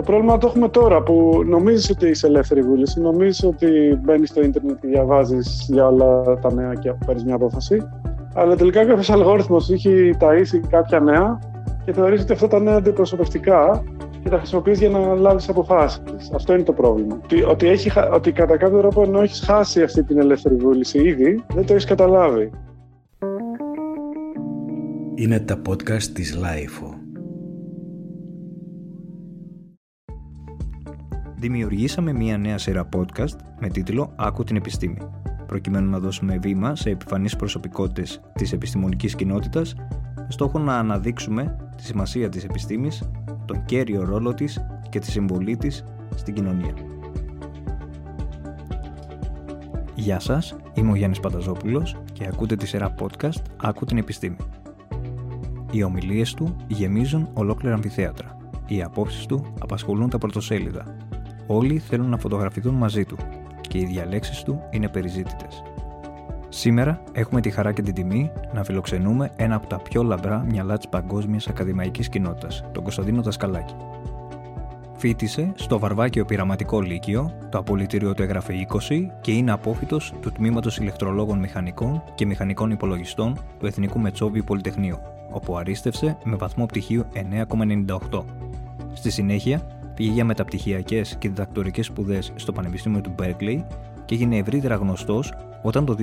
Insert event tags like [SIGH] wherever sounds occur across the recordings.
Το πρόβλημα το έχουμε τώρα που νομίζεις ότι είσαι ελεύθερη βούληση, νομίζεις ότι μπαίνεις στο ίντερνετ και διαβάζεις για όλα τα νέα και παίρνεις μια απόφαση. Αλλά τελικά κάποιος αλγόριθμος έχει ταΐσει κάποια νέα και θεωρείς ότι αυτά τα νέα αντιπροσωπευτικά και τα χρησιμοποιείς για να λάβεις αποφάσεις. Αυτό είναι το πρόβλημα. Ότι, ότι, έχει, ότι κατά κάποιο τρόπο ενώ έχεις χάσει αυτή την ελεύθερη βούληση ήδη, δεν το έχεις καταλάβει. Είναι τα podcast της Lifeo. Δημιουργήσαμε μία νέα σειρά podcast με τίτλο «Άκου την επιστήμη» προκειμένου να δώσουμε βήμα σε επιφανείς προσωπικότητες της επιστημονικής κοινότητας με στόχο να αναδείξουμε τη σημασία της επιστήμης, τον κέριο ρόλο της και τη συμβολή της στην κοινωνία. Γεια σας, είμαι ο Γιάννης Πανταζόπουλος και ακούτε τη σειρά podcast «Άκου την επιστήμη». Οι ομιλίες του γεμίζουν ολόκληρα αμφιθέατρα. Οι απόψεις του απασχολούν τα πρωτοσέλιδα. Όλοι θέλουν να φωτογραφηθούν μαζί του και οι διαλέξεις του είναι περιζήτητες. Σήμερα έχουμε τη χαρά και την τιμή να φιλοξενούμε ένα από τα πιο λαμπρά μυαλά της παγκόσμιας ακαδημαϊκής κοινότητας, τον Κωνσταντίνο Δασκαλάκη. Φίτησε στο Βαρβάκιο Πειραματικό Λύκειο, το απολυτήριο του έγραφε 20 και είναι απόφυτος του Τμήματος Ηλεκτρολόγων Μηχανικών και Μηχανικών Υπολογιστών του Εθνικού Μετσόβιου Πολυτεχνείου, όπου αρίστευσε με βαθμό πτυχίου 9,98. Στη συνέχεια, πήγε για μεταπτυχιακές και διδακτορικές σπουδές στο Πανεπιστήμιο του Berkeley και έγινε ευρύτερα γνωστός όταν το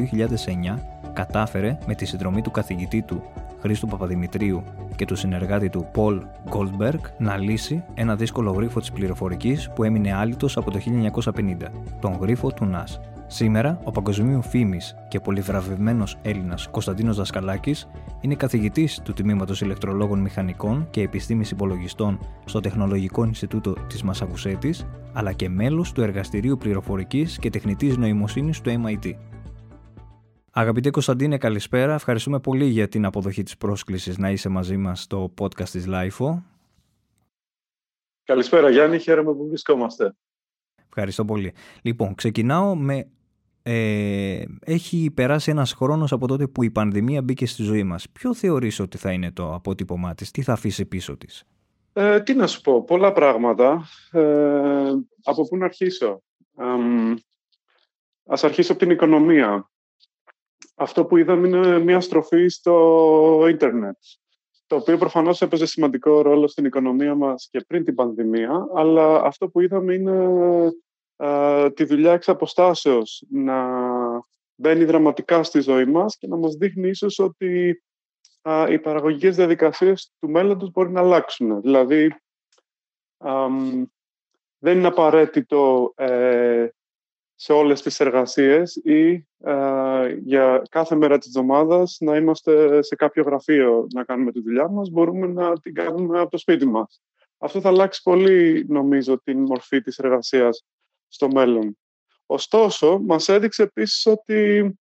2009 κατάφερε με τη συνδρομή του καθηγητή του Χρήστου Παπαδημητρίου και του συνεργάτη του Paul Goldberg να λύσει ένα δύσκολο γρίφο της πληροφορικής που έμεινε άλυτος από το 1950, τον γρίφο του ΝΑΣ. Σήμερα, ο παγκοσμίου φήμης και πολυβραβευμένος Έλληνας Κωνσταντίνος Δασκαλάκης είναι καθηγητής του Τμήματος Ηλεκτρολόγων Μηχανικών και Επιστήμης Υπολογιστών στο Τεχνολογικό Ινστιτούτο της Μασαβουσέτη, αλλά και μέλος του Εργαστηρίου Πληροφορικής και Τεχνητής Νοημοσύνης του MIT. Αγαπητέ Κωνσταντίνε, καλησπέρα. Ευχαριστούμε πολύ για την αποδοχή της πρόσκλησης να είσαι μαζί μας στο podcast της LIFO. Καλησπέρα Γιάννη, χαίρομαι που βρισκόμαστε. Ευχαριστώ πολύ. Λοιπόν, ξεκινάω με... Ε, έχει περάσει ένας χρόνος από τότε που η πανδημία μπήκε στη ζωή μας. Ποιο θεωρείς ότι θα είναι το αποτύπωμά της, τι θα αφήσει πίσω της; Ε, τι να σου πω, πολλά πράγματα. Ε, από πού να αρχίσω; Ε, ας αρχίσω από την οικονομία αυτό που είδαμε είναι μια στροφή στο ίντερνετ, το οποίο προφανώς έπαιζε σημαντικό ρόλο στην οικονομία μας και πριν την πανδημία, αλλά αυτό που είδαμε είναι τη δουλειά εξ αποστάσεως να μπαίνει δραματικά στη ζωή μας και να μας δείχνει ίσως ότι οι παραγωγικές διαδικασίες του μέλλοντος μπορεί να αλλάξουν. Δηλαδή, δεν είναι απαραίτητο ε, σε όλες τις εργασίες ή για κάθε μέρα της εβδομάδας να είμαστε σε κάποιο γραφείο να κάνουμε τη δουλειά μας, μπορούμε να την κάνουμε από το σπίτι μας. Αυτό θα αλλάξει πολύ, νομίζω, την μορφή της εργασίας στο μέλλον. Ωστόσο, μας έδειξε επίσης ότι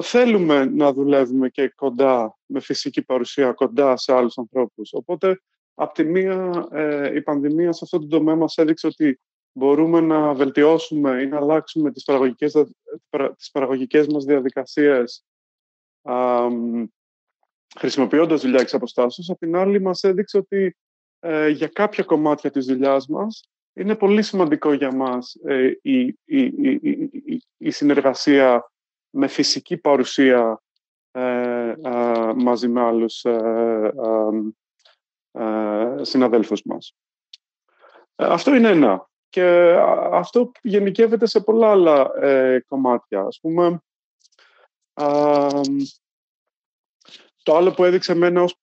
θέλουμε να δουλεύουμε και κοντά, με φυσική παρουσία, κοντά σε άλλους ανθρώπους. Οπότε, από τη μία, ε, η πανδημία σε αυτό το τομέα μας έδειξε ότι μπορούμε να βελτιώσουμε ή να αλλάξουμε τις παραγωγικές, τις παραγωγικές μας διαδικασίες α, χρησιμοποιώντας δουλειά εξ αποστάσεως. Απ' την άλλη μας έδειξε ότι ε, για κάποια κομμάτια της δουλειάς μας είναι πολύ σημαντικό για μας ε, η, η, η, η, συνεργασία με φυσική παρουσία ε, μαζί με άλλους ε, συναδέλφους μας. Αυτό είναι ένα. Και αυτό γενικεύεται σε πολλά άλλα ε, κομμάτια. Ας πούμε, το άλλο που έδειξε, μένα ως,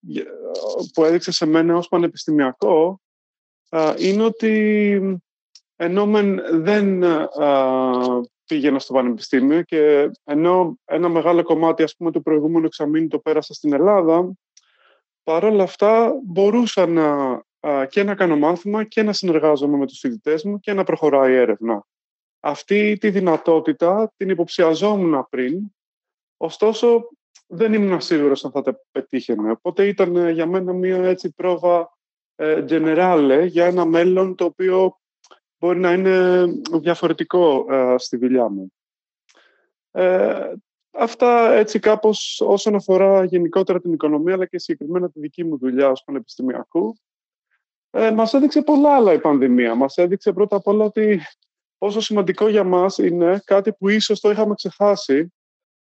που έδειξε σε μένα ως πανεπιστημιακό είναι ότι ενώ δεν πήγαινα στο πανεπιστήμιο και ενώ ένα μεγάλο κομμάτι ας πούμε, του προηγούμενου εξαμήνου το πέρασα στην Ελλάδα, παρόλα αυτά μπορούσα να και να κάνω μάθημα και να συνεργάζομαι με τους φοιτητές μου και να προχωράει η έρευνα. Αυτή τη δυνατότητα την υποψιαζόμουν πριν, ωστόσο δεν ήμουν σίγουρος αν θα τα πετύχαινε. Οπότε ήταν ε, για μένα μια έτσι πρόβα ε, generale για ένα μέλλον το οποίο μπορεί να είναι διαφορετικό ε, στη δουλειά μου. Ε, αυτά έτσι κάπως όσον αφορά γενικότερα την οικονομία αλλά και συγκεκριμένα τη δική μου δουλειά ως πανεπιστημιακού. ε, μας έδειξε πολλά άλλα η πανδημία. Μας έδειξε πρώτα απ' όλα ότι πόσο σημαντικό για μας είναι κάτι που ίσως το είχαμε ξεχάσει,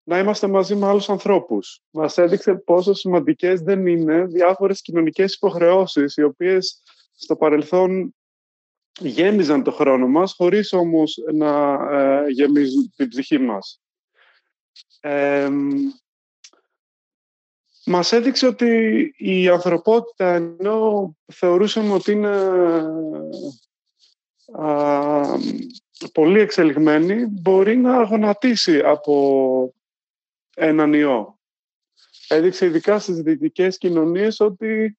να είμαστε μαζί με άλλους ανθρώπους. Μας έδειξε πόσο σημαντικές δεν είναι διάφορες κοινωνικές υποχρεώσεις, οι οποίες στο παρελθόν γέμιζαν το χρόνο μας, χωρίς όμως να ε, γεμίζουν την ψυχή μας. Ε, μας έδειξε ότι η ανθρωπότητα, ενώ θεωρούσαμε ότι είναι πολύ εξελιγμένη, μπορεί να γονατίσει από έναν ιό. Έδειξε ειδικά στις δυτικές κοινωνίες ότι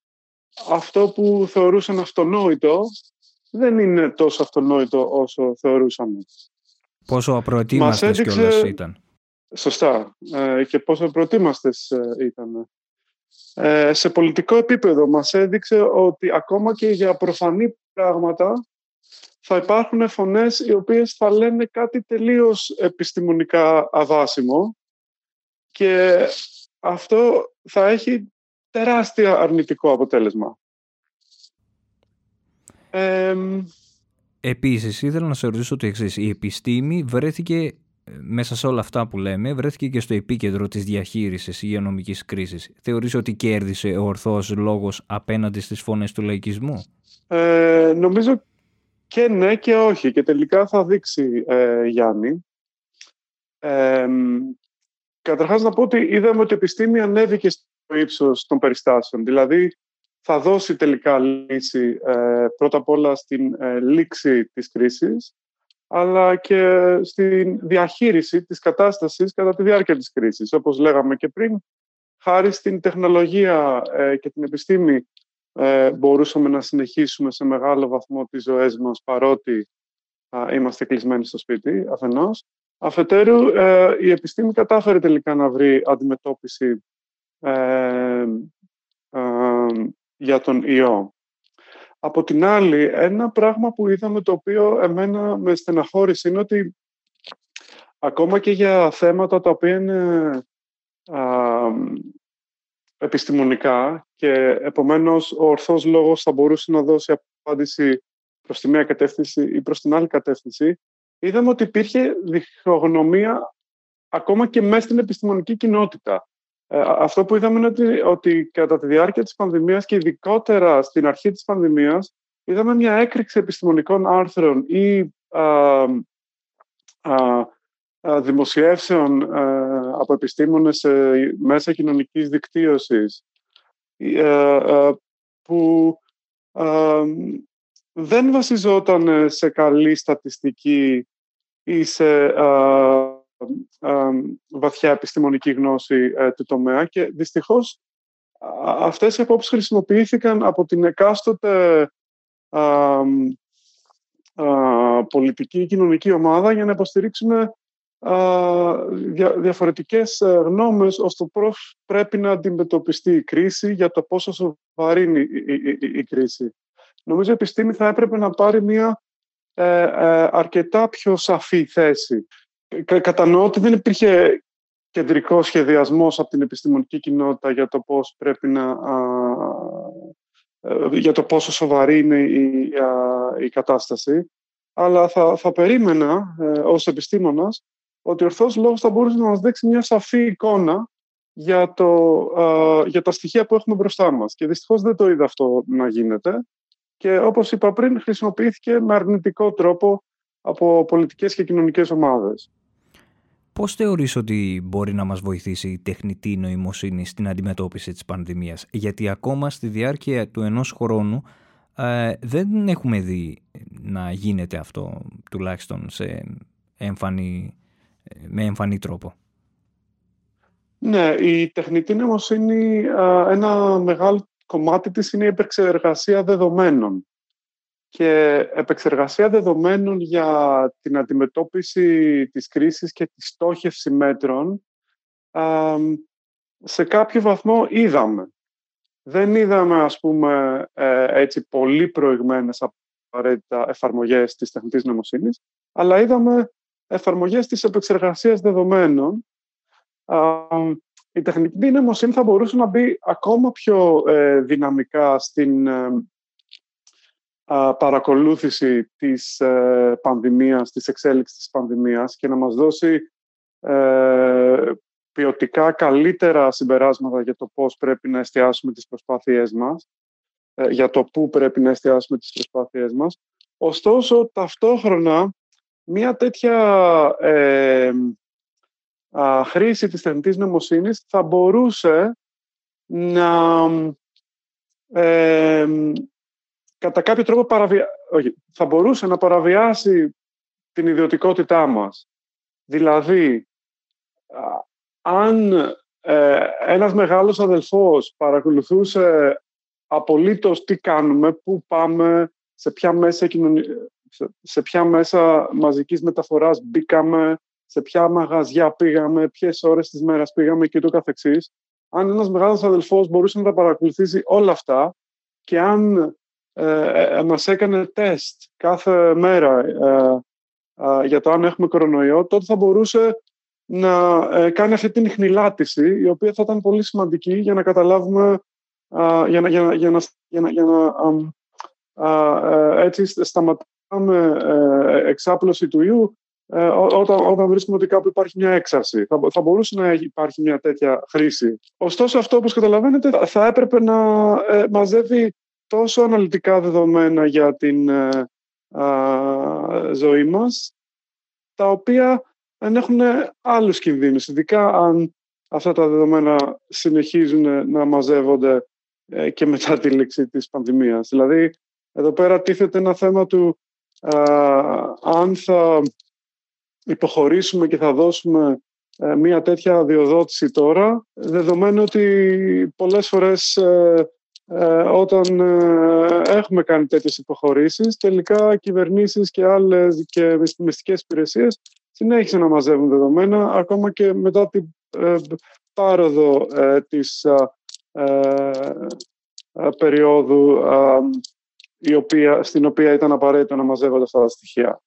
αυτό που θεωρούσαν αυτονόητο δεν είναι τόσο αυτονόητο όσο θεωρούσαμε. Πόσο απροετοίμαστες έδειξε... κιόλας ήταν. Σωστά. Ε, και πόσο απροετοίμαστες ε, ήταν. Ε, σε πολιτικό επίπεδο μας έδειξε ότι ακόμα και για προφανή πράγματα θα υπάρχουν φωνές οι οποίες θα λένε κάτι τελείως επιστημονικά αβάσιμο και αυτό θα έχει τεράστια αρνητικό αποτέλεσμα. Ε, Επίσης, ήθελα να σε ρωτήσω το εξής. Η επιστήμη βρέθηκε μέσα σε όλα αυτά που λέμε, βρέθηκε και στο επίκεντρο της διαχείρισης υγειονομικής κρίσης. Θεωρείς ότι κέρδισε ο ορθός λόγος απέναντι στις φωνές του λαϊκισμού; Ε, νομίζω και ναι και όχι. Και τελικά θα δείξει, ε, Γιάννη. Ε, καταρχάς να πω ότι είδαμε ότι η επιστήμη ανέβηκε στο ύψος των περιστάσεων. Δηλαδή, θα δώσει τελικά λύση ε, πρώτα απ' όλα στην ε, λήξη της κρίσης αλλά και στη διαχείριση της κατάστασης κατά τη διάρκεια της κρίσης. Όπως λέγαμε και πριν, χάρη στην τεχνολογία ε, και την επιστήμη ε, μπορούσαμε να συνεχίσουμε σε μεγάλο βαθμό τις ζωές μας παρότι είμαστε κλεισμένοι στο σπίτι, αφενός. Αφετέρου, ε, η επιστήμη κατάφερε τελικά να βρει αντιμετώπιση για τον ιό. Από την άλλη, ένα πράγμα που είδαμε το οποίο εμένα με στεναχώρησε είναι ότι ακόμα και για θέματα τα οποία είναι επιστημονικά και επομένως ο ορθός λόγος θα μπορούσε να δώσει απάντηση προς τη μία κατεύθυνση ή προς την άλλη κατεύθυνση, είδαμε ότι υπήρχε διχογνωμία ακόμα και μέσα στην επιστημονική κοινότητα. Ε, αυτό που είδαμε είναι ότι, ότι κατά τη διάρκεια της πανδημίας και ειδικότερα στην αρχή της πανδημίας είδαμε μια έκρηξη επιστημονικών άρθρων ή α, α, δημοσιεύσεων ε, από επιστήμονες μέσα κοινωνικής δικτύωσης ε, που δεν βασιζόταν σε καλή στατιστική ή σε βαθιά επιστημονική γνώση ε, του τομέα και δυστυχώς αυτές οι απόψεις χρησιμοποιήθηκαν από την εκάστοτε πολιτική ή κοινωνική ομάδα για να υποστηρίξουν διαφορετικές ε, γνώμες ως το πώς πρέπει να αντιμετωπιστεί η κρίση για το πόσο σοβαρή είναι η, κρίση. Νομίζω η επιστήμη θα έπρεπε να πάρει μια ε, αρκετά πιο σαφή θέση κατανοώ ότι δεν υπήρχε κεντρικό σχεδιασμός από την επιστημονική κοινότητα για το πώς πρέπει να... Ε, για το πόσο σοβαρή είναι η, η κατάσταση. Αλλά θα, θα περίμενα ε, ως επιστήμονας ότι ο ορθός λόγος θα μπορούσε να μας δείξει μια σαφή εικόνα για, το, για τα στοιχεία που έχουμε μπροστά μας. Και δυστυχώς δεν το είδα αυτό να γίνεται. Και όπως είπα πριν, χρησιμοποιήθηκε με αρνητικό τρόπο από πολιτικές και κοινωνικές ομάδες. Πώς θεωρείς ότι μπορεί να μας βοηθήσει η τεχνητή νοημοσύνη στην αντιμετώπιση της πανδημίας, γιατί ακόμα στη διάρκεια του ενός χρόνου ε, δεν έχουμε δει να γίνεται αυτό, τουλάχιστον σε εμφανή, με εμφανή τρόπο. Ναι, η τεχνητή νοημοσύνη, ε, ένα μεγάλο κομμάτι της είναι η επεξεργασία δεδομένων και επεξεργασία δεδομένων για την αντιμετώπιση της κρίσης και τη στόχευση μέτρων σε κάποιο βαθμό είδαμε. Δεν είδαμε, ας πούμε, ε, έτσι πολύ προηγμένες απαραίτητα εφαρμογές της τεχνητής νοημοσύνης, αλλά είδαμε εφαρμογές της επεξεργασίας δεδομένων. Η τεχνητή νοημοσύνη θα μπορούσε να μπει ακόμα πιο ε, δυναμικά στην ε, παρακολούθηση της ε, πανδημίας, της εξέλιξης της πανδημίας και να μας δώσει ε, ποιοτικά καλύτερα συμπεράσματα για το πώς πρέπει να εστιάσουμε τις προσπάθειές μας, ε, για το πού πρέπει να εστιάσουμε τις προσπάθειές μας. Ωστόσο, ταυτόχρονα, μια τέτοια ε, α, χρήση της τεχνητής νοημοσύνης θα μπορούσε να ε, κατά κάποιο τρόπο παραβια... Όχι, θα μπορούσε να παραβιάσει την ιδιωτικότητά μας. Δηλαδή, αν ε, ένας μεγάλος αδελφός παρακολουθούσε απολύτως τι κάνουμε, πού πάμε, σε ποια μέσα, σε ποια μέσα μαζικής μεταφοράς μπήκαμε, σε ποια μαγαζιά πήγαμε, ποιες ώρες της μέρας πήγαμε και το καθεξής. Αν ένας μεγάλος αδελφός μπορούσε να τα παρακολουθήσει όλα αυτά και αν ε, ε μας έκανε τεστ κάθε μέρα ε, ε, για το αν έχουμε κορονοϊό, τότε θα μπορούσε να κάνει αυτή την χνηλάτιση, η οποία θα ήταν πολύ σημαντική για να καταλάβουμε, για να, για να, για να, για να, έτσι σταματάμε εξάπλωση του ιού όταν, όταν βρίσκουμε ότι κάπου υπάρχει μια έξαρση. Θα, θα μπορούσε να υπάρχει μια τέτοια χρήση. Ωστόσο αυτό, όπως καταλαβαίνετε, θα έπρεπε να μαζεύει τόσο αναλυτικά δεδομένα για την ε, ζωή μας, τα οποία έχουν άλλους κινδύνους, ειδικά αν αυτά τα δεδομένα συνεχίζουν να μαζεύονται ε, και μετά τη λήξη της πανδημίας. Δηλαδή, εδώ πέρα τίθεται ένα θέμα του αν θα υποχωρήσουμε και θα δώσουμε ε, μία τέτοια διοδότηση τώρα, δεδομένου ότι πολλές φορές ε, όταν ε, έχουμε κάνει τέτοιες υποχωρήσεις, τελικά κυβερνήσεις και άλλες και μυστικές υπηρεσίες συνέχισαν να μαζεύουν δεδομένα, ακόμα και μετά την ε, πάροδο της περίοδου η οποία, στην οποία ήταν απαραίτητο να μαζεύονται αυτά τα στοιχεία.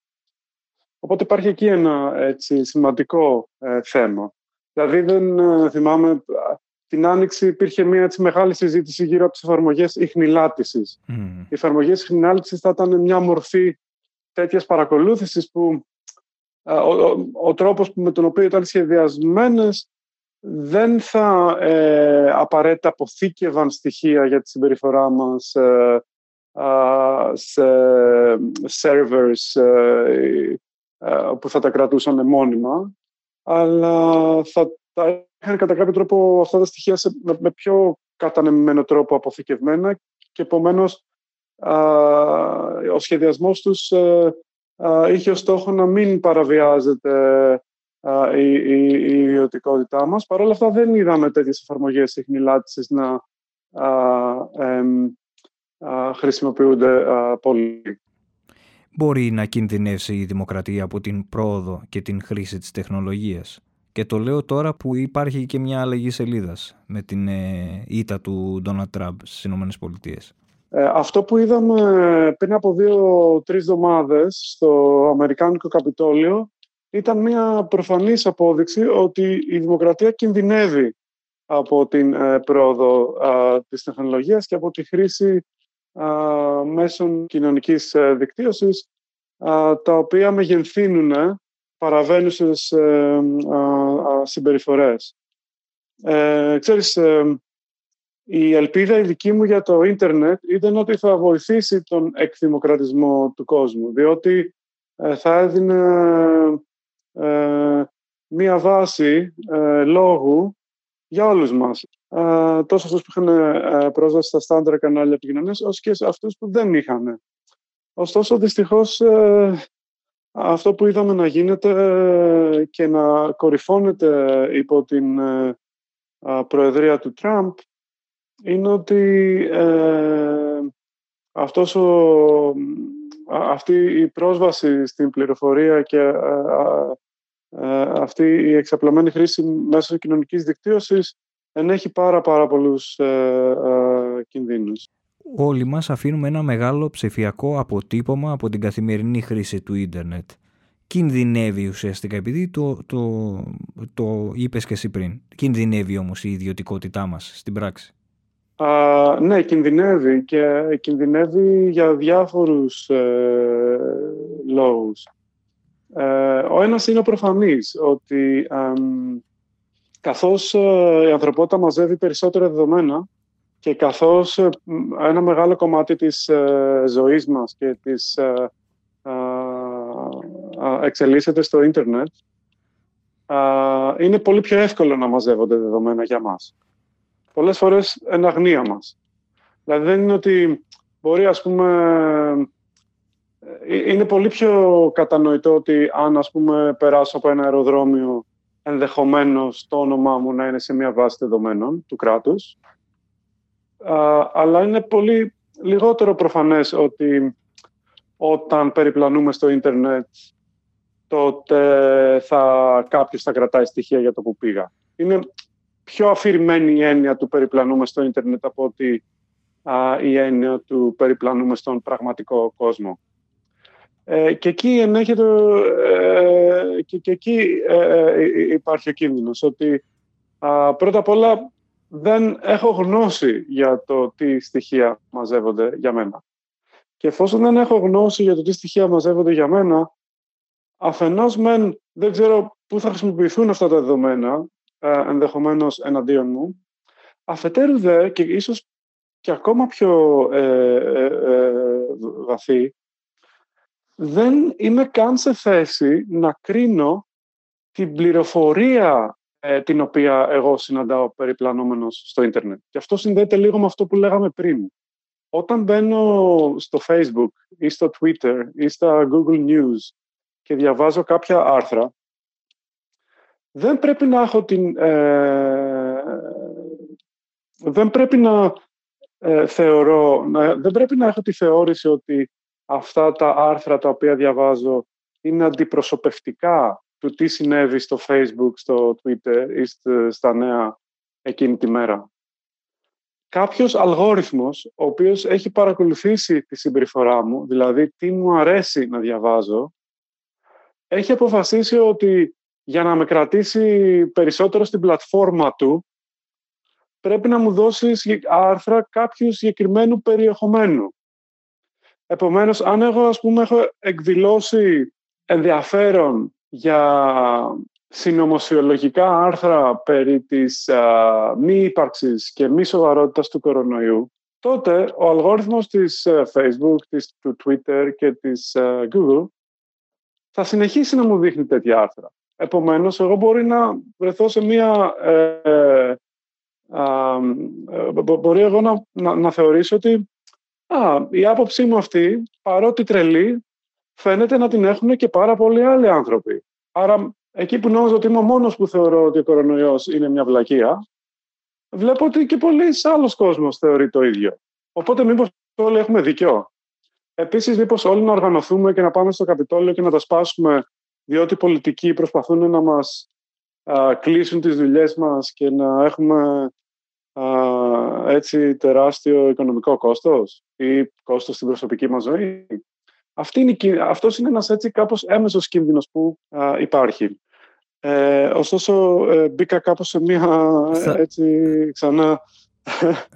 Οπότε υπάρχει εκεί ένα έτσι, σημαντικό θέμα. Δηλαδή δεν θυμάμαι την Άνοιξη υπήρχε μια έτσι, μεγάλη συζήτηση γύρω από τις εφαρμογές ιχνηλάτηση. Mm. Οι εφαρμογές ιχνηλάτηση θα ήταν μια μορφή τέτοιας παρακολούθησης που ο, ο, ο τρόπος με τον οποίο ήταν σχεδιασμένες δεν θα ε, απαραίτητα αποθήκευαν στοιχεία για τη συμπεριφορά μας ε, σε servers ε, που θα τα κρατούσαν μόνιμα, αλλά θα τα είχαν κατά κάποιο τρόπο αυτά τα στοιχεία σε, με, πιο κατανεμημένο τρόπο αποθηκευμένα και επομένως ο σχεδιασμός τους ε, είχε ως στόχο να μην παραβιάζεται η, η, η ιδιωτικότητά μας. Παρ' όλα αυτά δεν είδαμε τέτοιες εφαρμογές συχνηλάτησης να χρησιμοποιούνται πολύ. Μπορεί να κινδυνεύσει η δημοκρατία από την πρόοδο και την χρήση της τεχνολογίας. Και το λέω τώρα που υπάρχει και μια αλλαγή σελίδας με την ε, ήττα του Ντόναλτ Τραμπ στις ΗΠΑ. Ε, αυτό που είδαμε πριν από δύο-τρει εβδομάδες στο Αμερικάνικο Καπιτόλιο ήταν μια προφανής απόδειξη ότι η δημοκρατία κινδυνεύει από την ε, πρόοδο α, της τεχνολογίας και από τη χρήση μέσων κοινωνικής ε, δικτύωσης τα οποία μεγενθύνουν παραβαίνουσες ε, συμπεριφορές. Ε, ξέρεις, ε, η ελπίδα η δική μου για το ίντερνετ ήταν ότι θα βοηθήσει τον εκδημοκρατισμό του κόσμου, διότι ε, θα έδινε μία βάση λόγου για όλους μας. τόσο αυτούς που είχαν πρόσβαση στα στάντρα κανάλια επικοινωνίας, όσο και αυτούς που δεν είχαν. Ωστόσο, δυστυχώς, αυτό που είδαμε να γίνεται ε, και να κορυφώνεται υπό την ε, προεδρία του Τραμπ είναι ότι ε, αυτός ο, αυτή η πρόσβαση στην πληροφορία και αυτή η εξαπλωμένη χρήση μέσω κοινωνικής δικτύωσης ενέχει πάρα πάρα πολλούς κινδύνους όλοι μας αφήνουμε ένα μεγάλο ψηφιακό αποτύπωμα από την καθημερινή χρήση του ίντερνετ. Κινδυνεύει ουσιαστικά, επειδή το, το, το είπες και εσύ πριν, κινδυνεύει όμως η ιδιωτικότητά μας στην πράξη. Α, ναι, κινδυνεύει και κινδυνεύει για διάφορους ε, λόγους. Ε, ο ένας είναι ο προφανής, ότι καθώς ε, η ανθρωπότητα μαζεύει περισσότερα δεδομένα και καθώς ε, ένα μεγάλο κομμάτι της ε, ζωής μας και της εξελίσσεται στο ίντερνετ, είναι πολύ πιο εύκολο να μαζεύονται δεδομένα για μας. Πολλές φορές εν αγνία μας. Δηλαδή δεν είναι ότι μπορεί ας πούμε... Είναι πολύ πιο κατανοητό ότι αν ας πούμε περάσω από ένα αεροδρόμιο ενδεχομένως το όνομά μου να είναι σε μια βάση δεδομένων του κράτους. αλλά είναι πολύ λιγότερο προφανές ότι όταν περιπλανούμε στο ίντερνετ τότε θα, κάποιος θα κρατάει στοιχεία για το που πήγα. Είναι πιο αφηρημένη η έννοια του περιπλανούμε στο ίντερνετ από ότι η έννοια του περιπλανούμε στον πραγματικό κόσμο. Ε, και εκεί ενέχεται, ε, και, και εκεί ε, υπάρχει ο κίνδυνος ότι πρώτα απ' όλα δεν έχω γνώση για το τι στοιχεία μαζεύονται για μένα. Και εφόσον δεν έχω γνώση για το τι στοιχεία μαζεύονται για μένα, αφενός μεν δεν ξέρω πού θα χρησιμοποιηθούν αυτά τα δεδομένα, ενδεχομένως εναντίον μου, αφετέρου δε και ίσως και ακόμα πιο βαθύ, δεν είμαι καν σε θέση να κρίνω την πληροφορία ε, την οποία εγώ συναντάω περιπλανόμενος στο ίντερνετ. Και αυτό συνδέεται λίγο με αυτό που λέγαμε πριν. Όταν μπαίνω στο Facebook ή στο Twitter ή στα Google News και διαβάζω κάποια άρθρα, δεν πρέπει να έχω την... Ε, δεν πρέπει να ε, θεωρώ... δεν πρέπει να έχω τη θεώρηση ότι αυτά τα άρθρα τα οποία διαβάζω είναι αντιπροσωπευτικά του τι συνέβη στο Facebook, στο Twitter ή στα νέα εκείνη τη μέρα. Κάποιος αλγόριθμος, ο οποίος έχει παρακολουθήσει τη συμπεριφορά μου, δηλαδή τι μου αρέσει να διαβάζω, έχει αποφασίσει ότι για να με κρατήσει περισσότερο στην πλατφόρμα του, πρέπει να μου δώσει άρθρα κάποιου συγκεκριμένου περιεχομένου. Επομένως, αν εγώ ας πούμε έχω εκδηλώσει ενδιαφέρον για συνωμοσιολογικά άρθρα περί της α, μη ύπαρξης και μη σοβαρότητας του κορονοϊού, τότε ο αλγόριθμος της Facebook, της, του Twitter και της Google θα συνεχίσει να μου δείχνει τέτοια άρθρα. Επομένως, εγώ μπορεί να βρεθώ σε μία... Ε, ε, μπορεί εγώ να, να, να θεωρήσω ότι Α, η άποψή μου αυτή, παρότι τρελή, φαίνεται να την έχουν και πάρα πολλοί άλλοι άνθρωποι. Άρα, εκεί που νόμιζα ότι είμαι ο μόνος που θεωρώ ότι ο κορονοϊός είναι μια βλακεία, βλέπω ότι και πολλοί άλλος κόσμος θεωρεί το ίδιο. Οπότε μήπως όλοι έχουμε δίκιο. Επίσης, μήπως όλοι να οργανωθούμε και να πάμε στο Καπιτόλιο και να τα σπάσουμε, διότι οι πολιτικοί προσπαθούν να μας α, κλείσουν τις δουλειές μας και να έχουμε έτσι τεράστιο οικονομικό κόστος ή κόστος στην προσωπική μας ζωή. Αυτή είναι, αυτός είναι ένας έτσι κάπως έμεσος κίνδυνος που υπάρχει. Ε, ωστόσο, ε, μπήκα κάπως σε μία έτσι ξανά...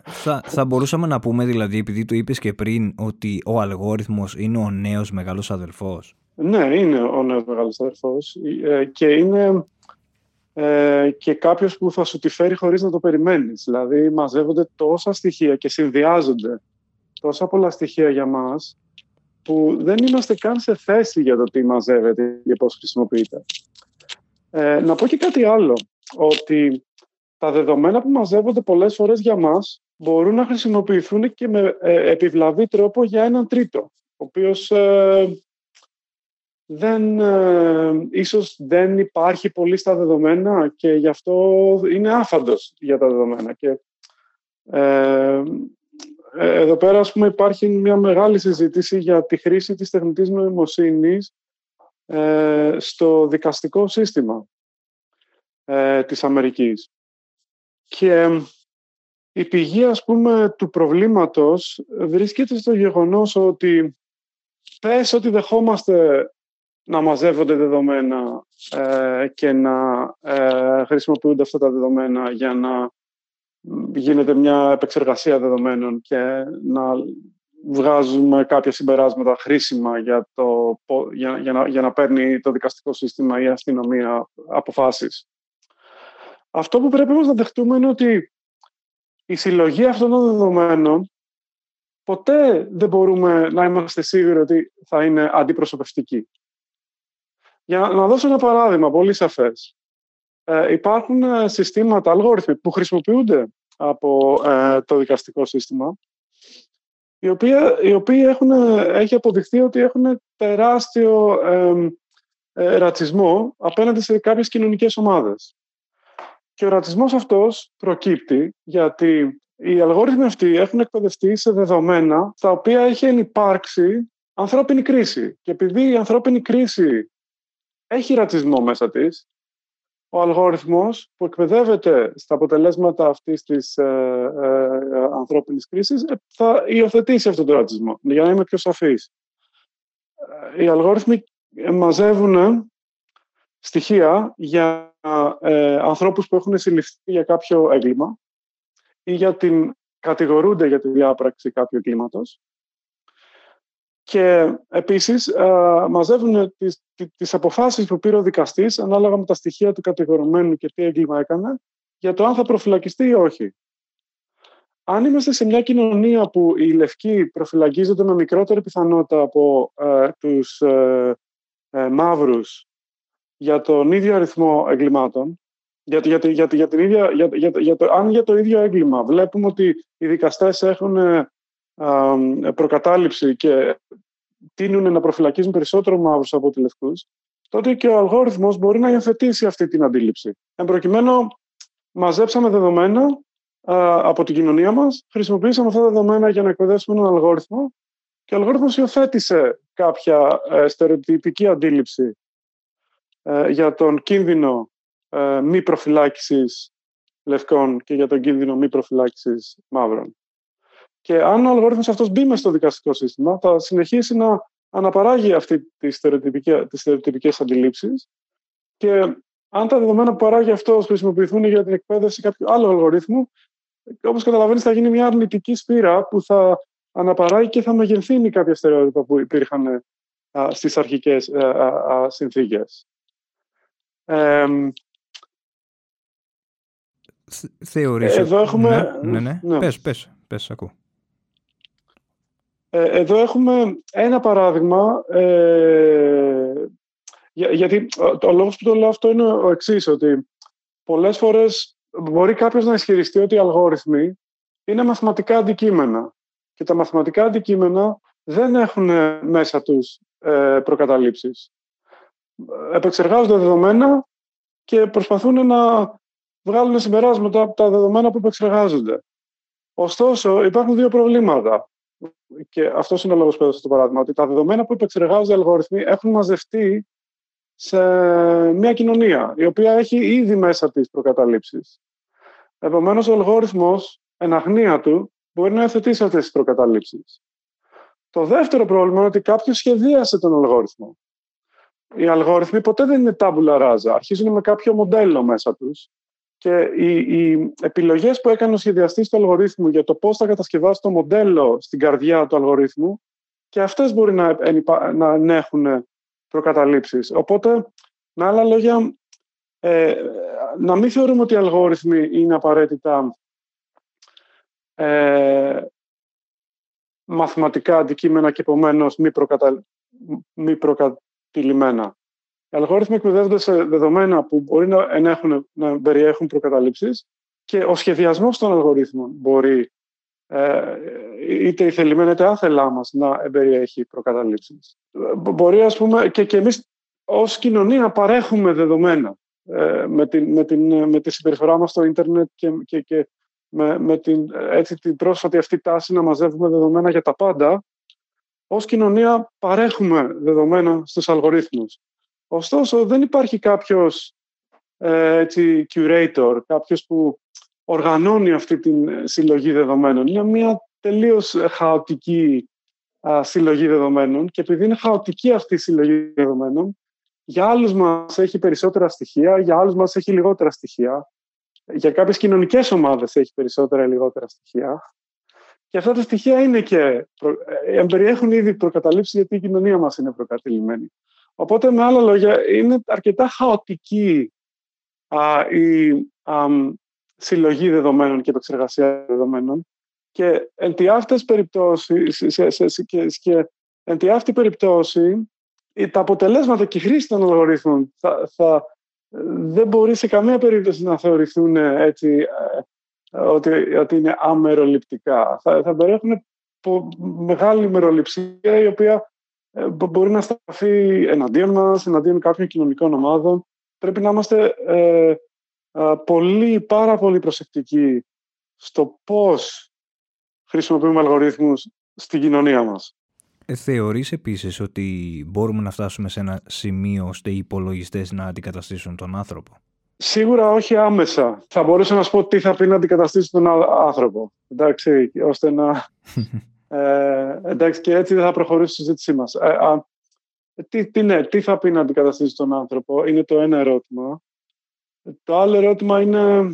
Θα, θα μπορούσαμε να πούμε δηλαδή, επειδή το είπες και πριν, ότι ο αλγόριθμος είναι ο νέος μεγάλος αδελφός; Ναι, είναι ο νέος μεγάλος αδελφός ε, και είναι ε, και κάποιος που θα σου τη φέρει χωρίς να το περιμένεις. Δηλαδή μαζεύονται τόσα στοιχεία και συνδυάζονται τόσα πολλά στοιχεία για μας που δεν είμαστε καν σε θέση για το τι μαζεύεται και πώς χρησιμοποιείται. Ε, να πω και κάτι άλλο, ότι τα δεδομένα που μαζεύονται πολλές φορές για μας μπορούν να χρησιμοποιηθούν και με ε, επιβλαβή τρόπο για έναν τρίτο, ο οποίος ε, δεν, ε, ίσως δεν υπάρχει πολύ στα δεδομένα και γι' αυτό είναι άφαντος για τα δεδομένα. Και, ε, ε, εδώ πέρα, ας πούμε, υπάρχει μια μεγάλη συζήτηση για τη χρήση της τεχνητής νοημοσύνης ε, στο δικαστικό σύστημα ε, της Αμερικής. Και η πηγή, ας πούμε, του προβλήματος βρίσκεται στο γεγονός ότι πες ότι δεχόμαστε να μαζεύονται δεδομένα ε, και να ε, χρησιμοποιούνται αυτά τα δεδομένα για να γίνεται μια επεξεργασία δεδομένων και να βγάζουμε κάποια συμπεράσματα χρήσιμα για, το, για, για, να, για να παίρνει το δικαστικό σύστημα ή η αστυνομία αποφάσεις. Αυτό που πρέπει όμως να δεχτούμε είναι ότι η συλλογή αυτών των δεδομένων ποτέ δεν μπορούμε να είμαστε σίγουροι ότι θα είναι αντιπροσωπευτική. Για να δώσω ένα παράδειγμα πολύ σαφές. Ε, υπάρχουν ε, συστήματα, αλγόριθμοι που χρησιμοποιούνται από ε, το δικαστικό σύστημα οι οποίοι, οι οποίοι έχουν, έχει αποδειχθεί ότι έχουν τεράστιο ε, ρατσισμό απέναντι σε κάποιες κοινωνικές ομάδες. Και ο ρατσισμός αυτός προκύπτει γιατί οι αλγόριθμοι αυτοί έχουν εκπαιδευτεί σε δεδομένα στα οποία έχει υπάρξει ανθρώπινη κρίση. Και επειδή η ανθρώπινη κρίση έχει ρατσισμό μέσα της, ο αλγόριθμος που εκπαιδεύεται στα αποτελέσματα αυτής της ε, ε, ανθρώπινης κρίσης ε, θα υιοθετήσει αυτόν τον ρατσισμό. Για να είμαι πιο σαφής. Ε, οι αλγόριθμοι μαζεύουν στοιχεία για ε, ανθρώπους που έχουν συλληφθεί για κάποιο έγκλημα ή για την κατηγορούνται για τη διάπραξη κάποιου εγκλήματος και επίσης μαζεύουν τις, τις αποφάσεις που πήρε ο δικαστής ανάλογα με τα στοιχεία του κατηγορουμένου και τι έγκλημα έκανε για το αν θα προφυλακιστεί ή όχι. Αν είμαστε σε μια κοινωνία που οι λευκοί προφυλακίζονται με μικρότερη πιθανότητα από ε, τους ε, ε, μαύρους για τον ίδιο αριθμό εγκλημάτων, για, για, για, για, την ίδια, για, για, για το, αν για το ίδιο έγκλημα βλέπουμε ότι οι δικαστές έχουν προκατάληψη και τείνουν να προφυλακίζουν περισσότερο μαύρους από ότι λευκούς, τότε και ο αλγόριθμος μπορεί να υιοθετήσει αυτή την αντίληψη. Εν προκειμένου, μαζέψαμε δεδομένα από την κοινωνία μας, χρησιμοποιήσαμε αυτά τα δεδομένα για να εκπαιδεύσουμε έναν αλγόριθμο και ο αλγόριθμος υιοθέτησε κάποια ε, στερεοτυπική αντίληψη ε, για τον κίνδυνο ε, μη προφυλάκησης λευκών και για τον κίνδυνο μη προφυλάκησης μαύρων. Και αν ο αλγόριθμος αυτός μπει μέσα στο δικαστικό σύστημα, θα συνεχίσει να αναπαράγει αυτή τις στερεοτυπικές αντιλήψεις και αν τα δεδομένα που παράγει αυτός χρησιμοποιηθούν για την εκπαίδευση κάποιου άλλου αλγορίθμου, όπως καταλαβαίνεις θα γίνει μια αρνητική σπήρα που θα αναπαράγει και θα μεγενθύνει κάποια στερεότυπα που υπήρχαν α, στις αρχικές α, συνθήκες. Ε, Θεωρείς... Εδώ έχουμε... Ναι, ναι, ναι. ναι. Πες, πες, πες, ακούω. Ε, εδώ έχουμε ένα παράδειγμα, ε, γιατί ο λόγος που το λέω αυτό είναι ο εξής ότι πολλές φορές μπορεί κάποιος να ισχυριστεί ότι οι αλγόριθμοι είναι μαθηματικά αντικείμενα και τα μαθηματικά αντικείμενα δεν έχουν μέσα τους ε, προκαταλήψεις. Επεξεργάζονται δεδομένα και προσπαθούν να βγάλουν συμπεράσματα από τα δεδομένα που επεξεργάζονται. Ωστόσο, υπάρχουν δύο προβλήματα και αυτός είναι ο λόγος που έδωσα το παράδειγμα, ότι τα δεδομένα που επεξεργάζονται οι αλγόριθμοι έχουν μαζευτεί σε μια κοινωνία, η οποία έχει ήδη μέσα τις προκαταλήψεις. Επομένως, ο αλγόριθμος, εν αγνία του, μπορεί να εθετήσει αυτές τις προκαταλήψεις. Το δεύτερο πρόβλημα είναι ότι κάποιος σχεδίασε τον αλγόριθμο. Οι αλγόριθμοι ποτέ δεν είναι τάμπουλα ράζα. Αρχίζουν με κάποιο μοντέλο μέσα τους και οι, οι επιλογές που έκανε ο σχεδιαστής του αλγορίθμου για το πώς θα κατασκευάσει το μοντέλο στην καρδιά του αλγορίθμου και αυτές μπορεί να, να έχουν προκαταλήψεις. Οπότε, με άλλα λόγια, ε, να μην θεωρούμε ότι οι αλγόριθμοι είναι απαραίτητα ε, μαθηματικά αντικείμενα και επομένως μη, προκατα... μη προκατηλημένα. Οι αλγόριθμοι εκπαιδεύονται σε δεδομένα που μπορεί να, ενέχουν, να περιέχουν προκαταλήψεις και ο σχεδιασμός των αλγορίθμων μπορεί ε, είτε ηθελημένα είτε άθελά μας να περιέχει προκαταλήψεις. Μπορεί ας πούμε και, και εμείς ως κοινωνία παρέχουμε δεδομένα ε, με, την, με, την, με τη συμπεριφορά μας στο ίντερνετ και, και, και με, με την, έτσι, την πρόσφατη αυτή τάση να μαζεύουμε δεδομένα για τα πάντα, ως κοινωνία παρέχουμε δεδομένα στους αλγορίθμους. Ωστόσο, δεν υπάρχει κάποιος ε, έτσι, curator, κάποιος που οργανώνει αυτή τη συλλογή δεδομένων. Είναι μια τελείως χαοτική συλλογή δεδομένων και επειδή είναι χαοτική αυτή η συλλογή δεδομένων, για άλλους μας έχει περισσότερα στοιχεία, για άλλους μας έχει λιγότερα στοιχεία Για κάποιες κοινωνικές ομάδες έχει περισσότερα ή λιγότερα στοιχεία. Και αυτά τα στοιχεία είναι και, ε, εμπεριέχουν ήδη προκαταλήψεις γιατί η κοινωνία μας είναι προκατηλημένη. Οπότε, με άλλα λόγια, είναι αρκετά χαοτική α, η α, συλλογή δεδομένων και επεξεργασία δεδομένων και εν τη αυτές περιπτώσεις, σε, σε, σε, και, και εν τη αυτή περίπτωση τα αποτελέσματα και η χρήση των αλγορίθμων θα, θα, δεν μπορεί σε καμία περίπτωση να θεωρηθούν έτσι ε, ότι, ότι είναι αμεροληπτικά. Θα, θα περιέχουν μεγάλη μεροληψία η οποία ε, μπορεί να σταθεί εναντίον μας, εναντίον κάποιων κοινωνικών ομάδων. Πρέπει να είμαστε ε, πολύ, πάρα πολύ προσεκτικοί στο πώς χρησιμοποιούμε αλγορίθμους στην κοινωνία μας. Ε, θεωρείς επίσης ότι μπορούμε να φτάσουμε σε ένα σημείο ώστε οι υπολογιστές να αντικαταστήσουν τον άνθρωπο; Σίγουρα όχι άμεσα. Θα μπορούσα να σου πω τι θα πει να αντικαταστήσει τον άνθρωπο. Εντάξει, ώστε να... [LAUGHS] ε, εντάξει, και έτσι δεν θα προχωρήσει η συζήτησή μας. Ε, τι, τι, ναι, τι θα πει να αντικαταστήσει τον άνθρωπο, είναι το ένα ερώτημα. Το άλλο ερώτημα είναι...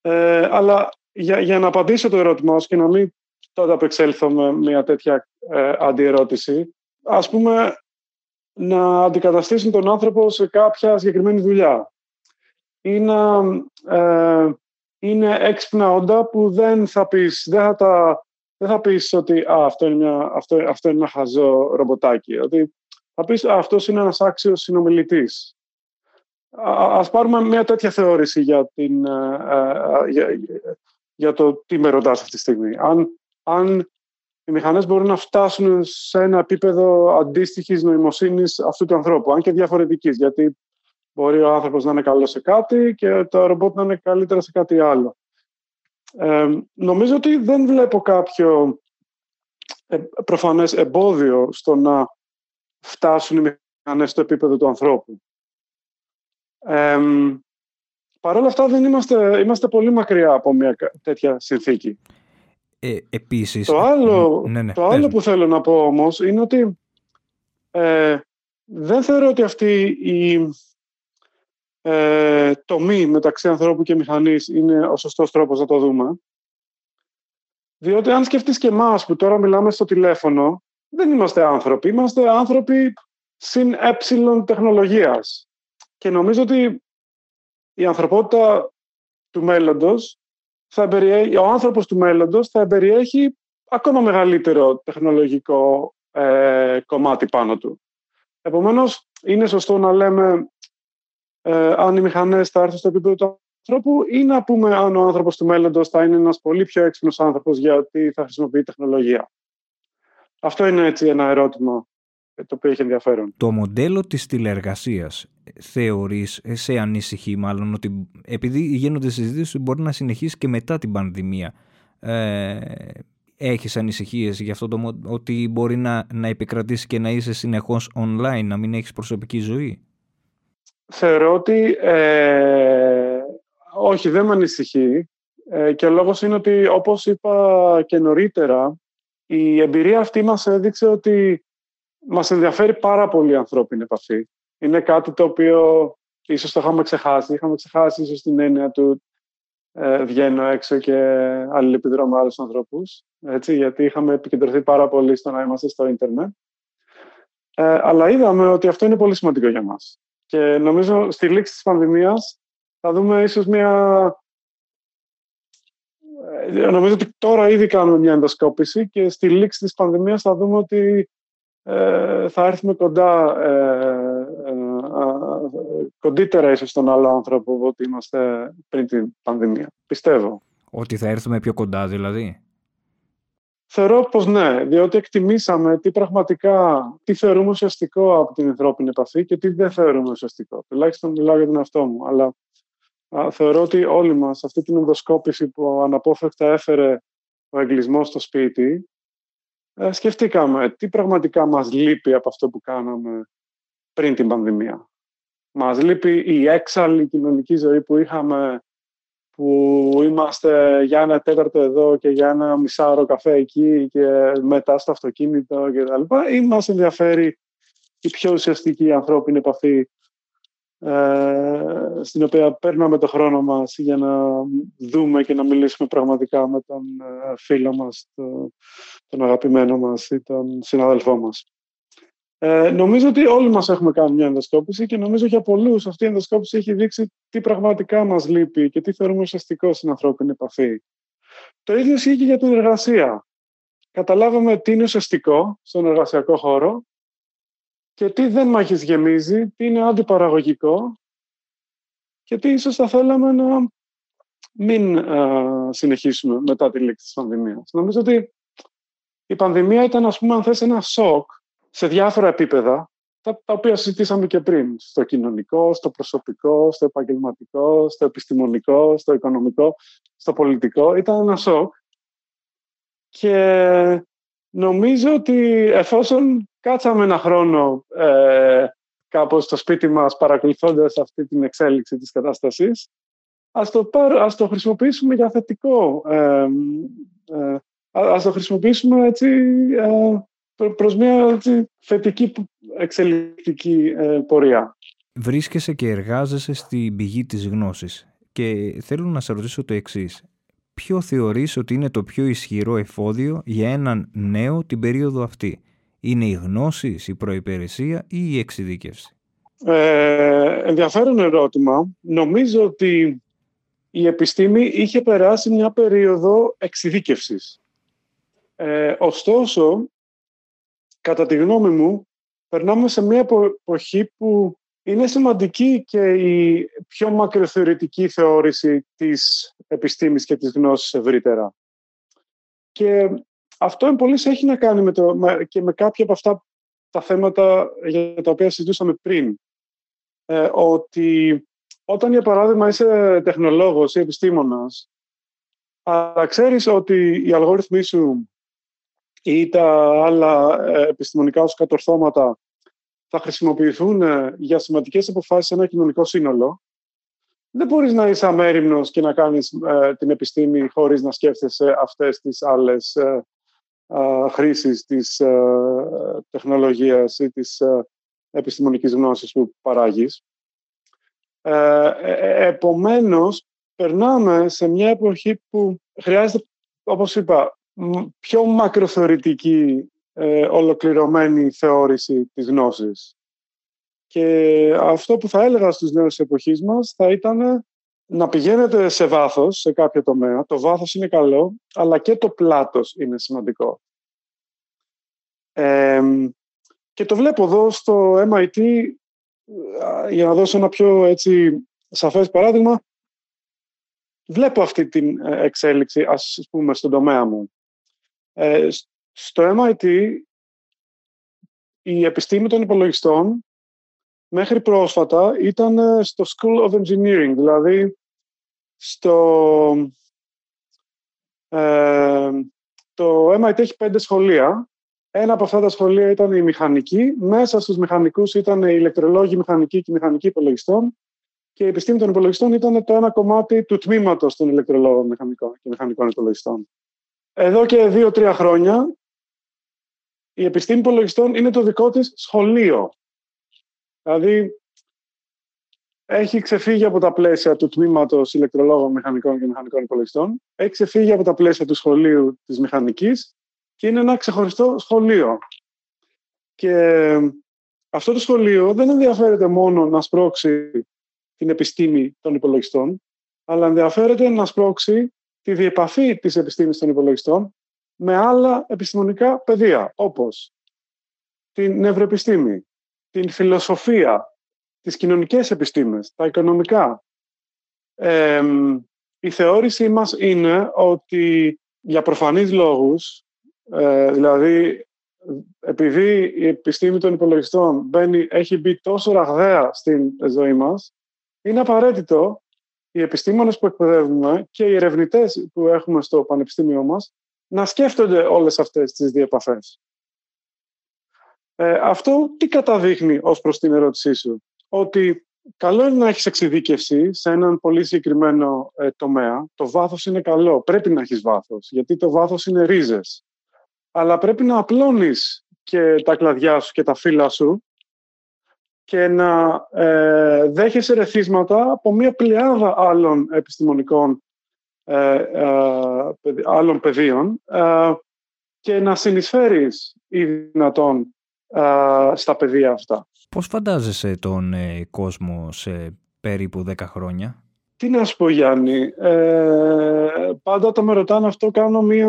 Ε, αλλά για, για να απαντήσω το ερώτημα και να μην τότε απεξέλθω με μια τέτοια ε, αντιερώτηση. Ας πούμε, να αντικαταστήσουν τον άνθρωπο σε κάποια συγκεκριμένη δουλειά ή να ε, είναι έξυπνα όντα που δεν θα πεις, δεν θα, τα, δεν θα πεις ότι α, αυτό, είναι μια, αυτό, αυτό είναι ένα χαζό ρομποτάκι. Ότι θα πεις α, αυτός είναι ένας άξιος συνομιλητής. Ας πάρουμε μια τέτοια θεώρηση για, την, ε, ε, για, για το τι με ρωτάς αυτή τη στιγμή. Αν αν οι μηχανές μπορούν να φτάσουν σε ένα επίπεδο αντίστοιχης νοημοσύνης αυτού του ανθρώπου, αν και διαφορετικής, γιατί μπορεί ο άνθρωπος να είναι καλός σε κάτι και το ρομπότ να είναι καλύτερα σε κάτι άλλο. Ε, νομίζω ότι δεν βλέπω κάποιο ε, προφανές εμπόδιο στο να φτάσουν οι μηχανές στο επίπεδο του ανθρώπου. Ε, Παρ' όλα αυτά δεν είμαστε, είμαστε πολύ μακριά από μια τέτοια συνθήκη. Ε, επίσης... Το άλλο, ναι, ναι, το άλλο που θέλω να πω όμως είναι ότι ε, δεν θεωρώ ότι αυτή η ε, τομή μεταξύ ανθρώπου και μηχανής είναι ο σωστός τρόπος να το δούμε. Διότι αν σκεφτείς και εμάς που τώρα μιλάμε στο τηλέφωνο, δεν είμαστε άνθρωποι. Είμαστε άνθρωποι συν ε τεχνολογίας. Και νομίζω ότι η ανθρωπότητα του μέλλοντος θα ο άνθρωπος του μέλλοντος θα περιέχει ακόμα μεγαλύτερο τεχνολογικό ε, κομμάτι πάνω του. Επομένως, είναι σωστό να λέμε ε, αν οι μηχανές θα έρθουν στο επίπεδο του ανθρώπου ή να πούμε αν ο άνθρωπος του μέλλοντος θα είναι ένας πολύ πιο έξυπνος άνθρωπος γιατί θα χρησιμοποιεί τεχνολογία. Αυτό είναι έτσι ένα ερώτημα το οποίο έχει ενδιαφέρον. Το μοντέλο της τηλεεργασίας θεωρείς, ε, σε ανησυχεί μάλλον, ότι επειδή γίνονται συζητήσεις μπορεί να συνεχίσει και μετά την πανδημία. Ε, έχεις ανησυχίες για αυτό το ότι μπορεί να, να επικρατήσει και να είσαι συνεχώς online, να μην έχεις προσωπική ζωή; Θεωρώ ότι ε, όχι, δεν με ανησυχεί. Ε, και ο λόγος είναι ότι, όπως είπα και νωρίτερα, η εμπειρία αυτή μας έδειξε ότι μας ενδιαφέρει πάρα πολύ η ανθρώπινη επαφή. Είναι κάτι το οποίο ίσως το είχαμε ξεχάσει. Είχαμε ξεχάσει ίσως την έννοια του ε, βγαίνω έξω και αλληλεπιδρώ με άλλους ανθρώπους. Έτσι, γιατί είχαμε επικεντρωθεί πάρα πολύ στο να είμαστε στο ίντερνετ. Ε, αλλά είδαμε ότι αυτό είναι πολύ σημαντικό για μας. Και νομίζω στη λήξη της πανδημίας θα δούμε ίσως μια... Ε, νομίζω ότι τώρα ήδη κάνουμε μια ενδοσκόπηση και στη λήξη της πανδημίας θα δούμε ότι ε, θα έρθουμε κοντά, ε, ε, κοντύτερα ίσως στον άλλο άνθρωπο από ότι είμαστε πριν την πανδημία. Πιστεύω. Ότι θα έρθουμε πιο κοντά δηλαδή. Θεωρώ πως ναι, διότι εκτιμήσαμε τι πραγματικά, τι θεωρούμε ουσιαστικό από την ανθρώπινη επαφή και τι δεν θεωρούμε ουσιαστικό. Τουλάχιστον μιλάω για τον εαυτό μου, αλλά α, θεωρώ ότι όλοι μας αυτή την ενδοσκόπηση που αναπόφευκτα έφερε ο εγκλισμός στο σπίτι, ε, σκεφτήκαμε τι πραγματικά μας λείπει από αυτό που κάναμε πριν την πανδημία. Μας λείπει η έξαλλη κοινωνική ζωή που είχαμε που είμαστε για ένα τέταρτο εδώ και για ένα μισάωρο καφέ εκεί και μετά στο αυτοκίνητο και τα λοιπά ή μας ενδιαφέρει η πιο ουσιαστική ανθρώπινη επαφή ε, στην οποία παίρναμε το χρόνο μας για να δούμε και να μιλήσουμε πραγματικά με τον ε, φίλο μας, τον αγαπημένο μας ή τον συναδελφό μας. Ε, νομίζω ότι όλοι μας έχουμε κάνει μια ενδοσκόπηση και νομίζω για πολλούς αυτή η ενδοσκόπηση έχει δείξει τι πραγματικά μας λείπει και τι θεωρούμε ουσιαστικό στην ανθρώπινη επαφή. Το ίδιο ισχύει και για την εργασία. Καταλάβαμε τι είναι ουσιαστικό στον εργασιακό χώρο και τι δεν μάχης γεμίζει, τι είναι αντιπαραγωγικό και τι ίσως θα θέλαμε να μην συνεχίσουμε μετά τη λήξη της πανδημίας. Νομίζω ότι η πανδημία ήταν, ας πούμε, αν θες, ένα σοκ σε διάφορα επίπεδα, τα, τα οποία συζητήσαμε και πριν, στο κοινωνικό, στο προσωπικό, στο επαγγελματικό, στο επιστημονικό, στο οικονομικό, στο πολιτικό. Ήταν ένα σοκ και νομίζω ότι εφόσον κάτσαμε ένα χρόνο ε, κάπως στο σπίτι μας παρακολουθώντας αυτή την εξέλιξη της κατάστασης, ας το, ας το χρησιμοποιήσουμε για θετικό. Ε, ε, ας το χρησιμοποιήσουμε έτσι, ε, προς μια έτσι, θετική εξελικτική ε, πορεία. Βρίσκεσαι και εργάζεσαι στην πηγή της γνώσης και θέλω να σε ρωτήσω το εξής. Ποιο θεωρείς ότι είναι το πιο ισχυρό εφόδιο για έναν νέο την περίοδο αυτή; Είναι η γνώση, η προϋπηρεσία ή η εξειδίκευση; Ε, ενδιαφέρον ερώτημα. Νομίζω ότι η επιστήμη είχε περάσει μια περίοδο εξειδίκευσης. Ε, ωστόσο, κατά τη γνώμη μου, περνάμε σε μια εποχή που είναι σημαντική και η πιο μακροθεωρητική θεώρηση της επιστήμης και της γνώσης ευρύτερα. Και αυτό εν έχει να κάνει με το, και με κάποια από αυτά τα θέματα για τα οποία συζητούσαμε πριν. Ε, ότι όταν, για παράδειγμα, είσαι τεχνολόγος ή επιστήμονας, αλλά ξέρεις ότι οι αλγόριθμοι σου ή τα άλλα ε, επιστημονικά σου κατορθώματα θα χρησιμοποιηθούν ε, για σημαντικές αποφάσεις σε ένα κοινωνικό σύνολο, δεν μπορείς να είσαι αμέριμνος και να κάνεις την επιστήμη χωρίς να σκέφτεσαι αυτές τις άλλες χρήσης της τεχνολογίας ή της επιστημονικής γνώσης που παράγεις. Ε, ε, επομένως, περνάμε σε μια εποχή που χρειάζεται, όπως είπα, πιο μακροθεωρητική ε, ολοκληρωμένη θεώρηση της γνώσης. Και αυτό που θα έλεγα στους νέους εποχής μας θα ήταν να πηγαίνετε σε βάθος σε κάποιο τομέα. Το βάθος είναι καλό, αλλά και το πλάτος είναι σημαντικό. και το βλέπω εδώ στο MIT, για να δώσω ένα πιο έτσι, σαφές παράδειγμα, βλέπω αυτή την ε, εξέλιξη, ας πούμε, στον τομέα μου. Ε, στο MIT, η επιστήμη των υπολογιστών μέχρι πρόσφατα ήταν στο School of Engineering, δηλαδή στο, ε, το MIT έχει πέντε σχολεία. Ένα από αυτά τα σχολεία ήταν η μηχανική. Μέσα στους μηχανικούς ήταν οι ηλεκτρολόγοι μηχανικοί και οι μηχανικοί υπολογιστών. Και η επιστήμη των υπολογιστών ήταν το ένα κομμάτι του τμήματος των ηλεκτρολόγων μηχανικών και μηχανικών υπολογιστών. Εδώ και δύο-τρία χρόνια η επιστήμη υπολογιστών είναι το δικό της σχολείο. Δηλαδή έχει ξεφύγει από τα πλαίσια του τμήματος ηλεκτρολόγων μηχανικών και μηχανικών υπολογιστών, έχει ξεφύγει από τα πλαίσια του σχολείου της μηχανικής και είναι ένα ξεχωριστό σχολείο. Και αυτό το σχολείο δεν ενδιαφέρεται μόνο να σπρώξει την επιστήμη των υπολογιστών, αλλά ενδιαφέρεται να σπρώξει τη διεπαφή της επιστήμης των υπολογιστών με άλλα επιστημονικά πεδία, όπως την νευροεπιστήμη, την φιλοσοφία, τις κοινωνικές επιστήμες, τα οικονομικά. η θεώρησή μας είναι ότι για προφανείς λόγους, ε, δηλαδή επειδή η επιστήμη των υπολογιστών μπαίνει, έχει μπει τόσο ραγδαία στην ζωή μας, είναι απαραίτητο οι επιστήμονες που εκπαιδεύουμε και οι ερευνητές που έχουμε στο πανεπιστήμιό μας να σκέφτονται όλες αυτές τις διεπαφές. Ε, αυτό τι καταδείχνει ως προς την ερώτησή σου; Ότι καλό είναι να έχεις εξειδίκευση σε έναν πολύ συγκεκριμένο ε, τομέα. Το βάθος είναι καλό. Πρέπει να έχεις βάθος, γιατί το βάθος είναι ρίζες. Αλλά πρέπει να απλώνεις και τα κλαδιά σου και τα φύλλα σου και να ε, δέχεσαι ρεθίσματα από μια πλειάδα άλλων επιστημονικών ε, ε, άλλων πεδίων ε, και να συνεισφέρεις ή δυνατόν στα πεδία αυτά. Πώς φαντάζεσαι τον κόσμο σε περίπου 10 χρόνια; Τι να σου πω Γιάννη, ε, πάντα όταν με ρωτάνε αυτό κάνω μία,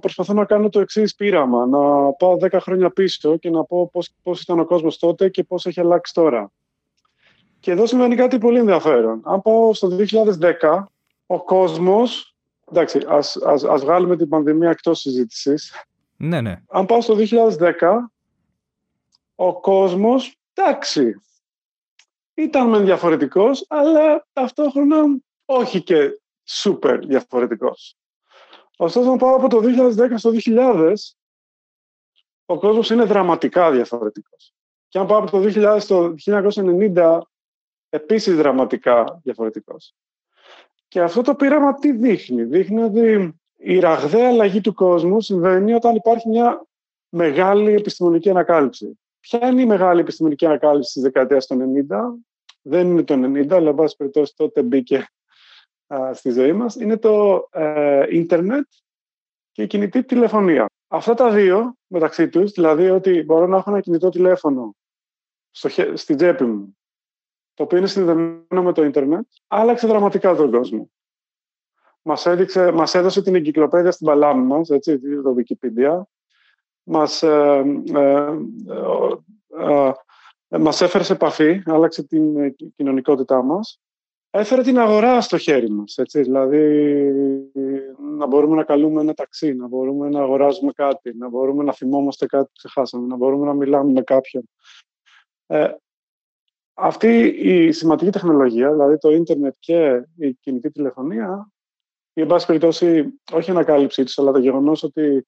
προσπαθώ να κάνω το εξής πείραμα, να πάω 10 χρόνια πίσω και να πω πώς, πώς ήταν ο κόσμος τότε και πώς έχει αλλάξει τώρα. Και εδώ συμβαίνει κάτι πολύ ενδιαφέρον. Αν πάω στο 2010, ο κόσμος, εντάξει, ας, ας, ας βγάλουμε την πανδημία εκτός συζήτησης. Ναι, ναι. Αν πάω στο 2010, ο κόσμος, εντάξει, ήταν μεν διαφορετικός, αλλά ταυτόχρονα όχι και σούπερ διαφορετικός. Ωστόσο, να πάω από το 2010 στο 2000, ο κόσμος είναι δραματικά διαφορετικός. Και αν πάω από το 2000 στο 1990, επίσης δραματικά διαφορετικός. Και αυτό το πείραμα τι δείχνει; Δείχνει ότι η ραγδαία αλλαγή του κόσμου συμβαίνει όταν υπάρχει μια μεγάλη επιστημονική ανακάλυψη. Ποια είναι η μεγάλη επιστημονική ανακάλυψη της δεκαετίας του 90, δεν είναι το 90, αλλά εν πάση περιπτώσει τότε μπήκε στη ζωή μας, είναι το ε, ίντερνετ και η κινητή τηλεφωνία. Αυτά τα δύο μεταξύ τους, δηλαδή ότι μπορώ να έχω ένα κινητό τηλέφωνο στο, στην τσέπη μου, το οποίο είναι συνδεμένο με το ίντερνετ, άλλαξε δραματικά τον κόσμο. Μας, έδειξε, μας έδωσε την εγκυκλοπαίδεια στην παλάμη μας, έτσι, το Wikipedia. Μας, ε, ε, ε, μας έφερε σε επαφή, άλλαξε την κοινωνικότητά μας. Έφερε την αγορά στο χέρι μας, έτσι, δηλαδή να μπορούμε να καλούμε ένα ταξί, να μπορούμε να αγοράζουμε κάτι, να μπορούμε να θυμόμαστε κάτι που ξεχάσαμε, να μπορούμε να μιλάμε με κάποιον. Ε, αυτή η σημαντική τεχνολογία, δηλαδή το ίντερνετ και η κινητή τηλεφωνία, ή εν πάση περιπτώσει, όχι ανακάλυψή τους, αλλά το γεγονός ότι ε,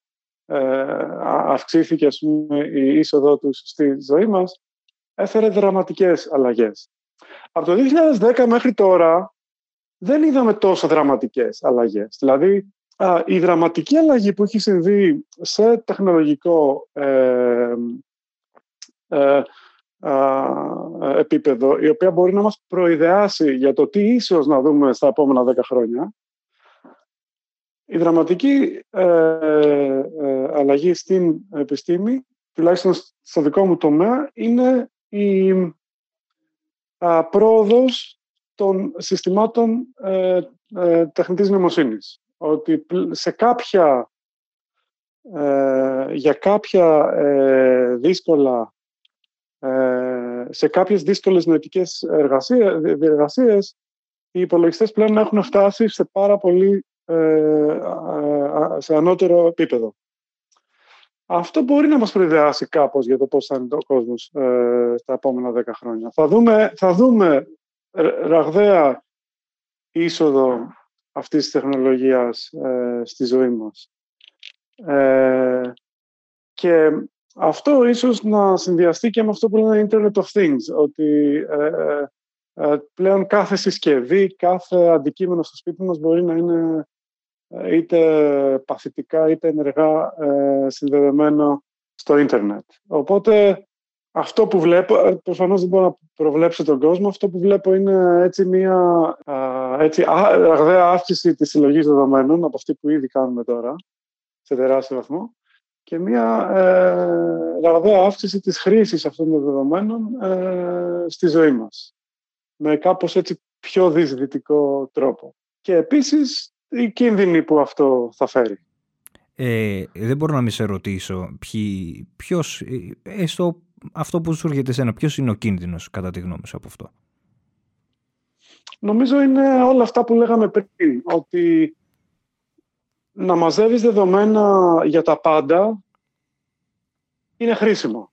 αυξήθηκε ας πούμε, η είσοδό τους στη ζωή μας, έφερε δραματικές αλλαγές. Από το 2010 μέχρι τώρα δεν είδαμε τόσο δραματικές αλλαγές. Δηλαδή, η δραματική αλλαγή που έχει συμβεί σε τεχνολογικό ε, ε, επίπεδο, η οποία μπορεί να μας προειδεάσει για το τι ίσως να δούμε στα επόμενα δέκα χρόνια, η δραματική ε, ε, αλλαγή στην επιστήμη, τουλάχιστον στο δικό μου τομέα, είναι η α, πρόοδος των συστημάτων ε, ε, τεχνητής νοημοσύνης. Ότι σε κάποια, ε, για κάποια ε, δύσκολα σε κάποιες δύσκολες νοητικές εργασίες, οι υπολογιστές πλέον έχουν φτάσει σε πάρα πολύ σε ανώτερο επίπεδο. Αυτό μπορεί να μας προειδεάσει κάπως για το πώς θα είναι ο κόσμος ε, στα επόμενα δέκα χρόνια. Θα δούμε, θα δούμε ραγδαία είσοδο αυτής της τεχνολογίας ε, στη ζωή μας. Ε, και αυτό ίσως να συνδυαστεί και με αυτό που λένε Internet of Things, ότι ε, ε, πλέον κάθε συσκευή, κάθε αντικείμενο στο σπίτι μας μπορεί να είναι είτε παθητικά είτε ενεργά ε, συνδεδεμένο στο ίντερνετ. Οπότε αυτό που βλέπω, ε, προφανώς δεν μπορώ να προβλέψω τον κόσμο, αυτό που βλέπω είναι έτσι μια έτσι, αγδαία αύξηση της συλλογής δεδομένων από αυτή που ήδη κάνουμε τώρα, σε τεράστιο βαθμό, και μια ε, αύξηση της χρήσης αυτών των δεδομένων ε, στη ζωή μας. Με κάπως έτσι πιο δυσδυτικό τρόπο. Και επίσης οι κίνδυνοι που αυτό θα φέρει. Ε, δεν μπορώ να μην σε ρωτήσω ποιοι, ποιος, ε, έστω αυτό που σου έρχεται εσένα, ποιος είναι ο κίνδυνος κατά τη γνώμη σου από αυτό; Νομίζω είναι όλα αυτά που λέγαμε πριν, ότι να μαζεύεις δεδομένα για τα πάντα είναι χρήσιμο.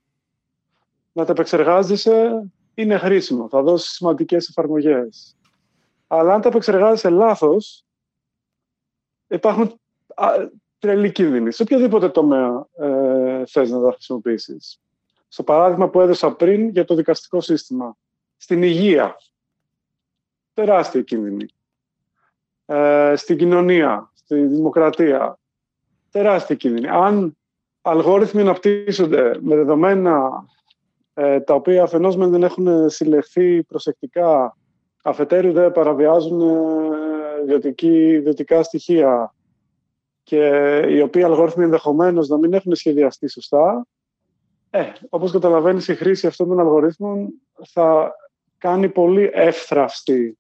Να τα επεξεργάζεσαι είναι χρήσιμο. Θα δώσεις σημαντικές εφαρμογές. Αλλά αν τα επεξεργάζεσαι λάθος, υπάρχουν τρελή κίνδυνοι. Σε οποιοδήποτε τομέα ε, θες να τα χρησιμοποιήσεις. Στο παράδειγμα που έδωσα πριν για το δικαστικό σύστημα. Στην υγεία. Τεράστια κίνδυνη. Ε, στην κοινωνία, στη δημοκρατία. Τεράστια κίνδυνη. Αν αλγόριθμοι αναπτύσσονται με δεδομένα ε, τα οποία αφενός δεν έχουν συλλεχθεί προσεκτικά, αφετέρου δεν παραβιάζουν ιδιωτικά στοιχεία και οι οποίοι αλγόριθμοι ενδεχομένως να μην έχουν σχεδιαστεί σωστά, ε, όπως καταλαβαίνεις η χρήση αυτών των αλγορίθμων θα κάνει πολύ εύθραυστη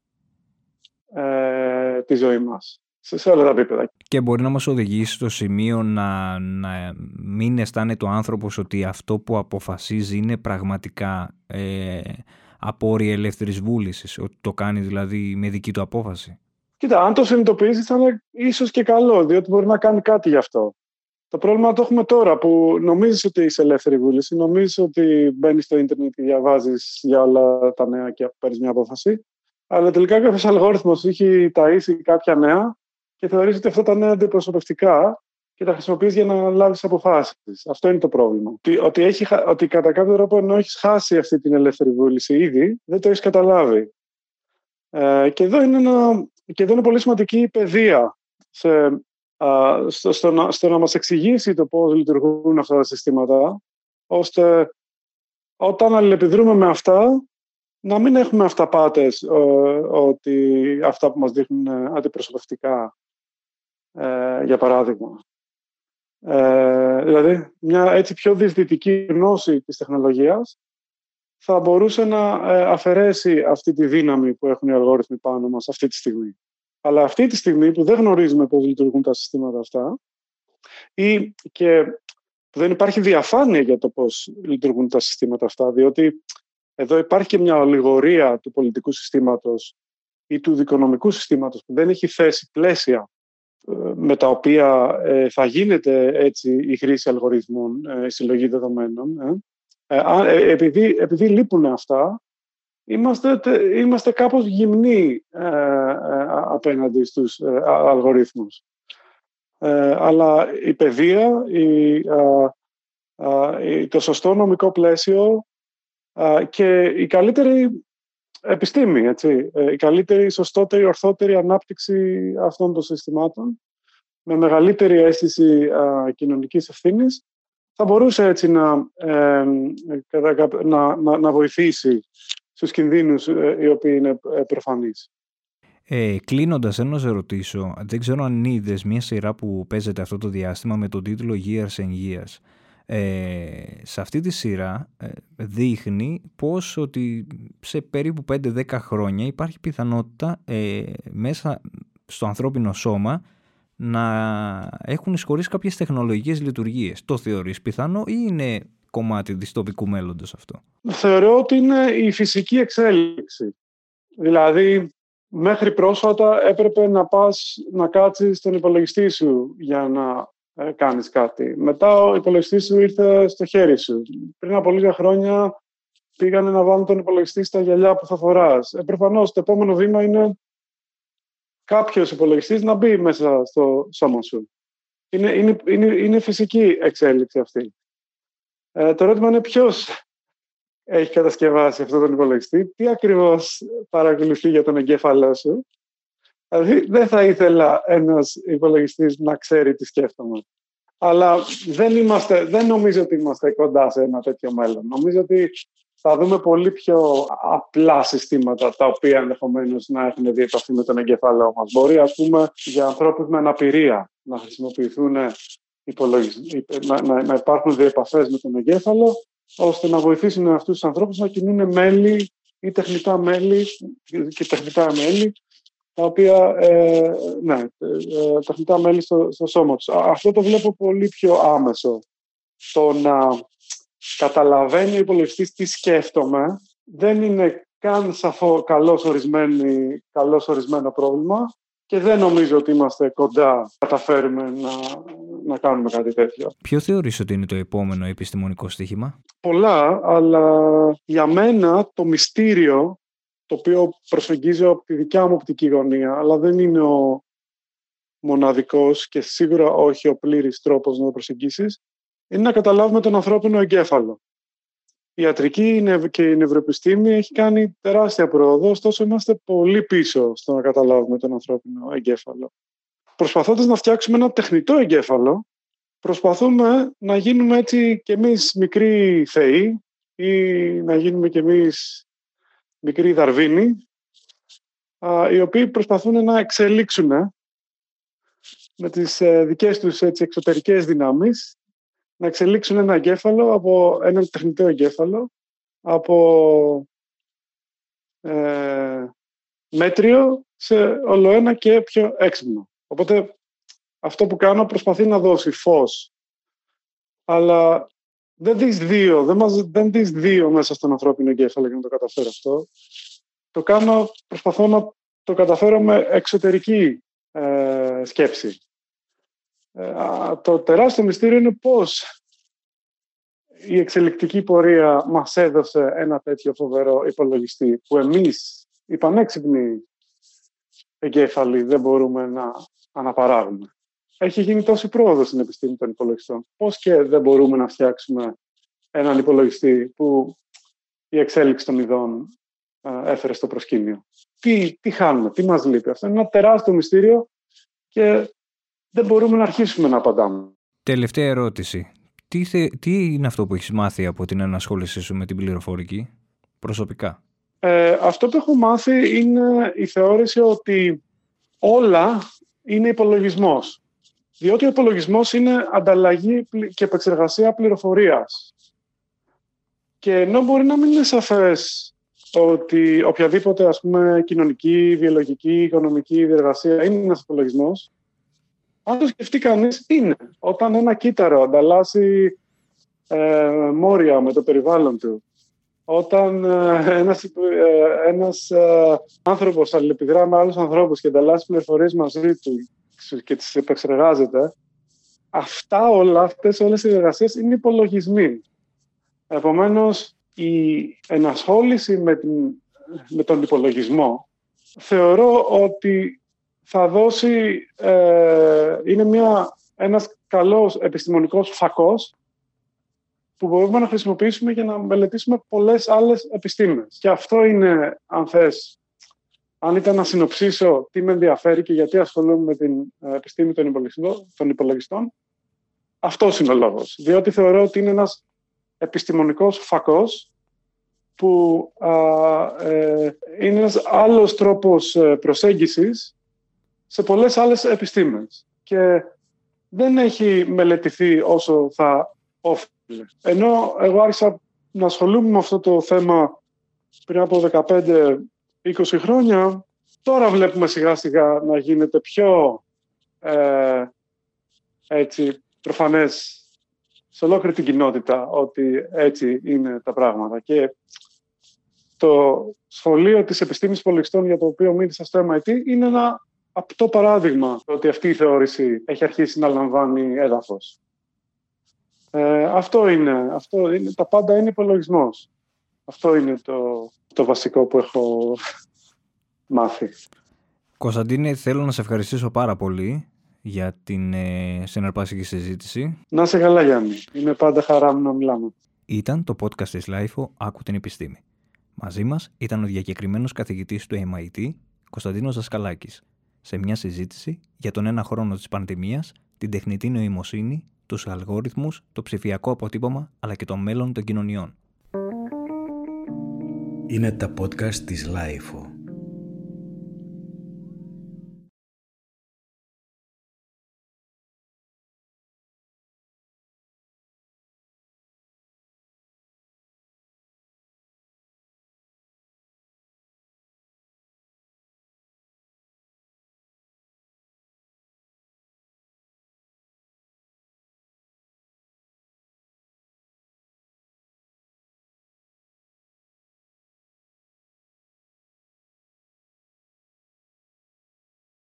ε, τη ζωή μας σε όλα τα επίπεδα. Και μπορεί να μας οδηγήσει στο σημείο να, να μην αισθάνεται ο άνθρωπος ότι αυτό που αποφασίζει είναι πραγματικά ε, απόρρια ελεύθερης βούλησης, ότι το κάνει δηλαδή με δική του απόφαση. Κοίτα, αν το συνειδητοποιήσεις θα είναι ίσως και καλό, διότι μπορεί να κάνει κάτι γι' αυτό. Το πρόβλημα το έχουμε τώρα που νομίζεις ότι είσαι ελεύθερη βούληση, νομίζεις ότι μπαίνεις στο ίντερνετ και διαβάζεις για όλα τα νέα και παίρνεις μια απόφαση. Αλλά τελικά κάποιος αλγόριθμος έχει ταΐσει κάποια νέα και θεωρείς ότι αυτά τα νέα αντιπροσωπευτικά και τα χρησιμοποιείς για να λάβεις αποφάσεις. Αυτό είναι το πρόβλημα. Ότι, ότι, έχει, ότι κατά κάποιο τρόπο ενώ έχεις χάσει αυτή την ελεύθερη βούληση ήδη, δεν το έχεις καταλάβει. Ε, και, εδώ είναι ένα, και εδώ είναι πολύ σημαντική η παιδεία σε, α, στο, στο, να, στο να μας εξηγήσει το πώς λειτουργούν αυτά τα συστήματα, ώστε όταν αλληλεπιδρούμε με αυτά, να μην έχουμε αυταπάτες ε, ότι αυτά που μας δείχνουν αντιπροσωπευτικά, ε, για παράδειγμα. Ε, δηλαδή, μια έτσι πιο δυσδυτική γνώση της τεχνολογίας θα μπορούσε να ε, αφαιρέσει αυτή τη δύναμη που έχουν οι αλγόριθμοι πάνω μας αυτή τη στιγμή. Αλλά αυτή τη στιγμή που δεν γνωρίζουμε πώς λειτουργούν τα συστήματα αυτά ή και δεν υπάρχει διαφάνεια για το πώς λειτουργούν τα συστήματα αυτά, διότι εδώ υπάρχει και μια ολιγορία του πολιτικού συστήματος ή του δικονομικού συστήματος που δεν έχει θέσει πλαίσια ε, με τα οποία ε, θα γίνεται έτσι η χρήση αλγοριθμών, η συλλογή δεδομένων. Επειδή, επειδή λείπουν αυτά, είμαστε, είμαστε κάπως γυμνοί ε, ε, απέναντι στους ε, αλγορίθμους. αλλά η παιδεία, η, το σωστό νομικό πλαίσιο και η καλύτερη επιστήμη, έτσι, η καλύτερη, σωστότερη, ορθότερη ανάπτυξη αυτών των συστημάτων με μεγαλύτερη αίσθηση κοινωνικής ευθύνης θα μπορούσε έτσι να, να, να, να βοηθήσει στους κινδύνους ε, οι οποίοι είναι ε, προφανείς. Ε, Κλείνοντας, θέλω να σε ρωτήσω, δεν ξέρω αν είδες μια σειρά που παίζεται αυτό το διάστημα με τον τίτλο Years and Years. Ε, σε αυτή τη σειρά ε, δείχνει πως ότι σε περίπου 5-10 χρόνια υπάρχει πιθανότητα ε, μέσα στο ανθρώπινο σώμα να έχουν εισχωρήσει κάποιες τεχνολογικές λειτουργίες. Το θεωρείς πιθανό ή είναι κομμάτι διστοπικού μέλλοντος αυτό; Θεωρώ ότι είναι η φυσική εξέλιξη. Δηλαδή, μέχρι πρόσφατα έπρεπε να πας να κάτσεις στον υπολογιστή σου για να ε, κάνεις κάτι. Μετά ο υπολογιστής σου ήρθε στο χέρι σου. Πριν από λίγα χρόνια πήγανε να βάλουν τον υπολογιστή στα γυαλιά που θα φοράς. Ε, προφανώς το επόμενο βήμα είναι κάποιος υπολογιστής να μπει μέσα στο σώμα σου. Είναι, είναι, είναι, είναι φυσική εξέλιξη αυτή. Ε, το ερώτημα είναι ποιος έχει κατασκευάσει αυτό τον υπολογιστή, τι ακριβώς παρακολουθεί για τον εγκέφαλό σου. Δηλαδή, δεν θα ήθελα ένας υπολογιστής να ξέρει τι σκέφτομαι. Αλλά δεν, είμαστε, δεν νομίζω ότι είμαστε κοντά σε ένα τέτοιο μέλλον. Νομίζω ότι θα δούμε πολύ πιο απλά συστήματα τα οποία ενδεχομένως να έχουν δει με τον εγκέφαλό μας. Μπορεί, ας πούμε, για ανθρώπους με αναπηρία να χρησιμοποιηθούν να, να, να υπάρχουν διεπαφές με τον εγκέφαλο, ώστε να βοηθήσουν αυτούς τους ανθρώπους να κινούν μέλη ή τεχνητά μέλη και τεχνητά μέλη, τα οποία, ε, ναι, ε, τεχνητά μέλη στο, στο σώμα τους. Αυτό το βλέπω πολύ πιο άμεσο. Το να καταλαβαίνει ο υπολογιστής τι σκέφτομαι δεν είναι καν σαφό καλώς, καλώς ορισμένο πρόβλημα και δεν νομίζω ότι είμαστε κοντά να καταφέρουμε να, να κάνουμε κάτι τέτοιο. Ποιο θεωρείς ότι είναι το επόμενο επιστημονικό στοίχημα; Πολλά, αλλά για μένα το μυστήριο το οποίο προσεγγίζω από τη δικιά μου οπτική γωνία, αλλά δεν είναι ο μοναδικός και σίγουρα όχι ο πλήρης τρόπος να το προσεγγίσεις, είναι να καταλάβουμε τον ανθρώπινο εγκέφαλο η ιατρική και η νευροεπιστήμη έχει κάνει τεράστια πρόοδο, ωστόσο είμαστε πολύ πίσω στο να καταλάβουμε τον ανθρώπινο εγκέφαλο. Προσπαθώντας να φτιάξουμε ένα τεχνητό εγκέφαλο, προσπαθούμε να γίνουμε έτσι κι εμείς μικροί θεοί ή να γίνουμε κι εμείς μικροί δαρβίνοι, οι οποίοι προσπαθούν να εξελίξουν με τις ε, δικές τους έτσι, εξωτερικές δυνάμεις, να εξελίξουν ένα εγκέφαλο από έναν τεχνητό εγκέφαλο, από ε, μέτριο σε ολοένα και πιο έξυπνο. Οπότε αυτό που κάνω προσπαθεί να δώσει φως. Αλλά δεν δεις δύο, δεν, μας, δεν δεις δύο μέσα στον ανθρώπινο εγκέφαλο για να το καταφέρω αυτό. Το κάνω, προσπαθώ να το καταφέρω με εξωτερική ε, σκέψη. Ε, το τεράστιο μυστήριο είναι πώς η εξελικτική πορεία μας έδωσε ένα τέτοιο φοβερό υπολογιστή που εμείς, οι πανέξυπνοι εγκέφαλοι, δεν μπορούμε να αναπαράγουμε. Έχει γίνει τόση πρόοδος στην επιστήμη των υπολογιστών. Πώς και δεν μπορούμε να φτιάξουμε έναν υπολογιστή που η εξέλιξη των ειδών έφερε στο προσκήνιο. Τι, τι χάνουμε, τι μας λείπει; Αυτό είναι ένα τεράστιο μυστήριο και δεν μπορούμε να αρχίσουμε να απαντάμε. Τελευταία ερώτηση. Τι, τι είναι αυτό που έχεις μάθει από την ανασχόλησή σου με την πληροφορική προσωπικά; Ε, αυτό που έχω μάθει είναι η θεώρηση ότι όλα είναι υπολογισμός. Διότι ο υπολογισμός είναι ανταλλαγή και επεξεργασία πληροφορίας. Και ενώ μπορεί να μην είναι σαφές ότι οποιαδήποτε ας πούμε, κοινωνική, βιολογική, οικονομική διεργασία είναι ένας υπολογισμός, αν το σκεφτεί κανείς, είναι. Όταν ένα κύτταρο ανταλλάσσει ε, μόρια με το περιβάλλον του, όταν ε, ένας, ε, ένας ε, άνθρωπος αλληλεπιδρά με άλλους ανθρώπους και ανταλλάσσει πληροφορίες μαζί του και τις επεξεργάζεται, αυτά όλα, αυτές όλες οι εργασίες είναι υπολογισμοί. Επομένως, η ενασχόληση με, την, με τον υπολογισμό θεωρώ ότι θα δώσει, ε, είναι μια, ένας καλός επιστημονικός φακός που μπορούμε να χρησιμοποιήσουμε για να μελετήσουμε πολλές άλλες επιστήμες. Και αυτό είναι, αν θες, αν ήταν να συνοψίσω τι με ενδιαφέρει και γιατί ασχολούμαι με την ε, επιστήμη των υπολογιστών, των υπολογιστών αυτός είναι ο λόγος. Διότι θεωρώ ότι είναι ένας επιστημονικός φακός που ε, είναι ένας άλλος τρόπος ε, προσέγγισης σε πολλές άλλες επιστήμες και δεν έχει μελετηθεί όσο θα όφιλε. Ενώ εγώ άρχισα να ασχολούμαι με αυτό το θέμα πριν από 15-20 χρόνια, τώρα βλέπουμε σιγά σιγά να γίνεται πιο ε, έτσι, προφανές σε ολόκληρη την κοινότητα ότι έτσι είναι τα πράγματα. Και το σχολείο της επιστήμης υπολογιστών για το οποίο μίλησα στο MIT είναι ένα απτό παράδειγμα ότι αυτή η θεώρηση έχει αρχίσει να λαμβάνει έδαφος. Ε, αυτό, είναι, αυτό είναι. Τα πάντα είναι υπολογισμός. Αυτό είναι το, το βασικό που έχω [LAUGHS] μάθει. Κωνσταντίνε, θέλω να σε ευχαριστήσω πάρα πολύ για την ε, συναρπαστική συζήτηση. Να σε καλά, Γιάννη. Είναι πάντα χαρά μου να μιλάμε. Ήταν το podcast της LIFO «Άκου την επιστήμη». Μαζί μας ήταν ο διακεκριμένος καθηγητής του MIT, Κωνσταντίνος Δασκαλάκης σε μια συζήτηση για τον ένα χρόνο της πανδημίας, την τεχνητή νοημοσύνη, τους αλγόριθμους, το ψηφιακό αποτύπωμα αλλά και το μέλλον των κοινωνιών. Είναι τα podcast της Lifeo.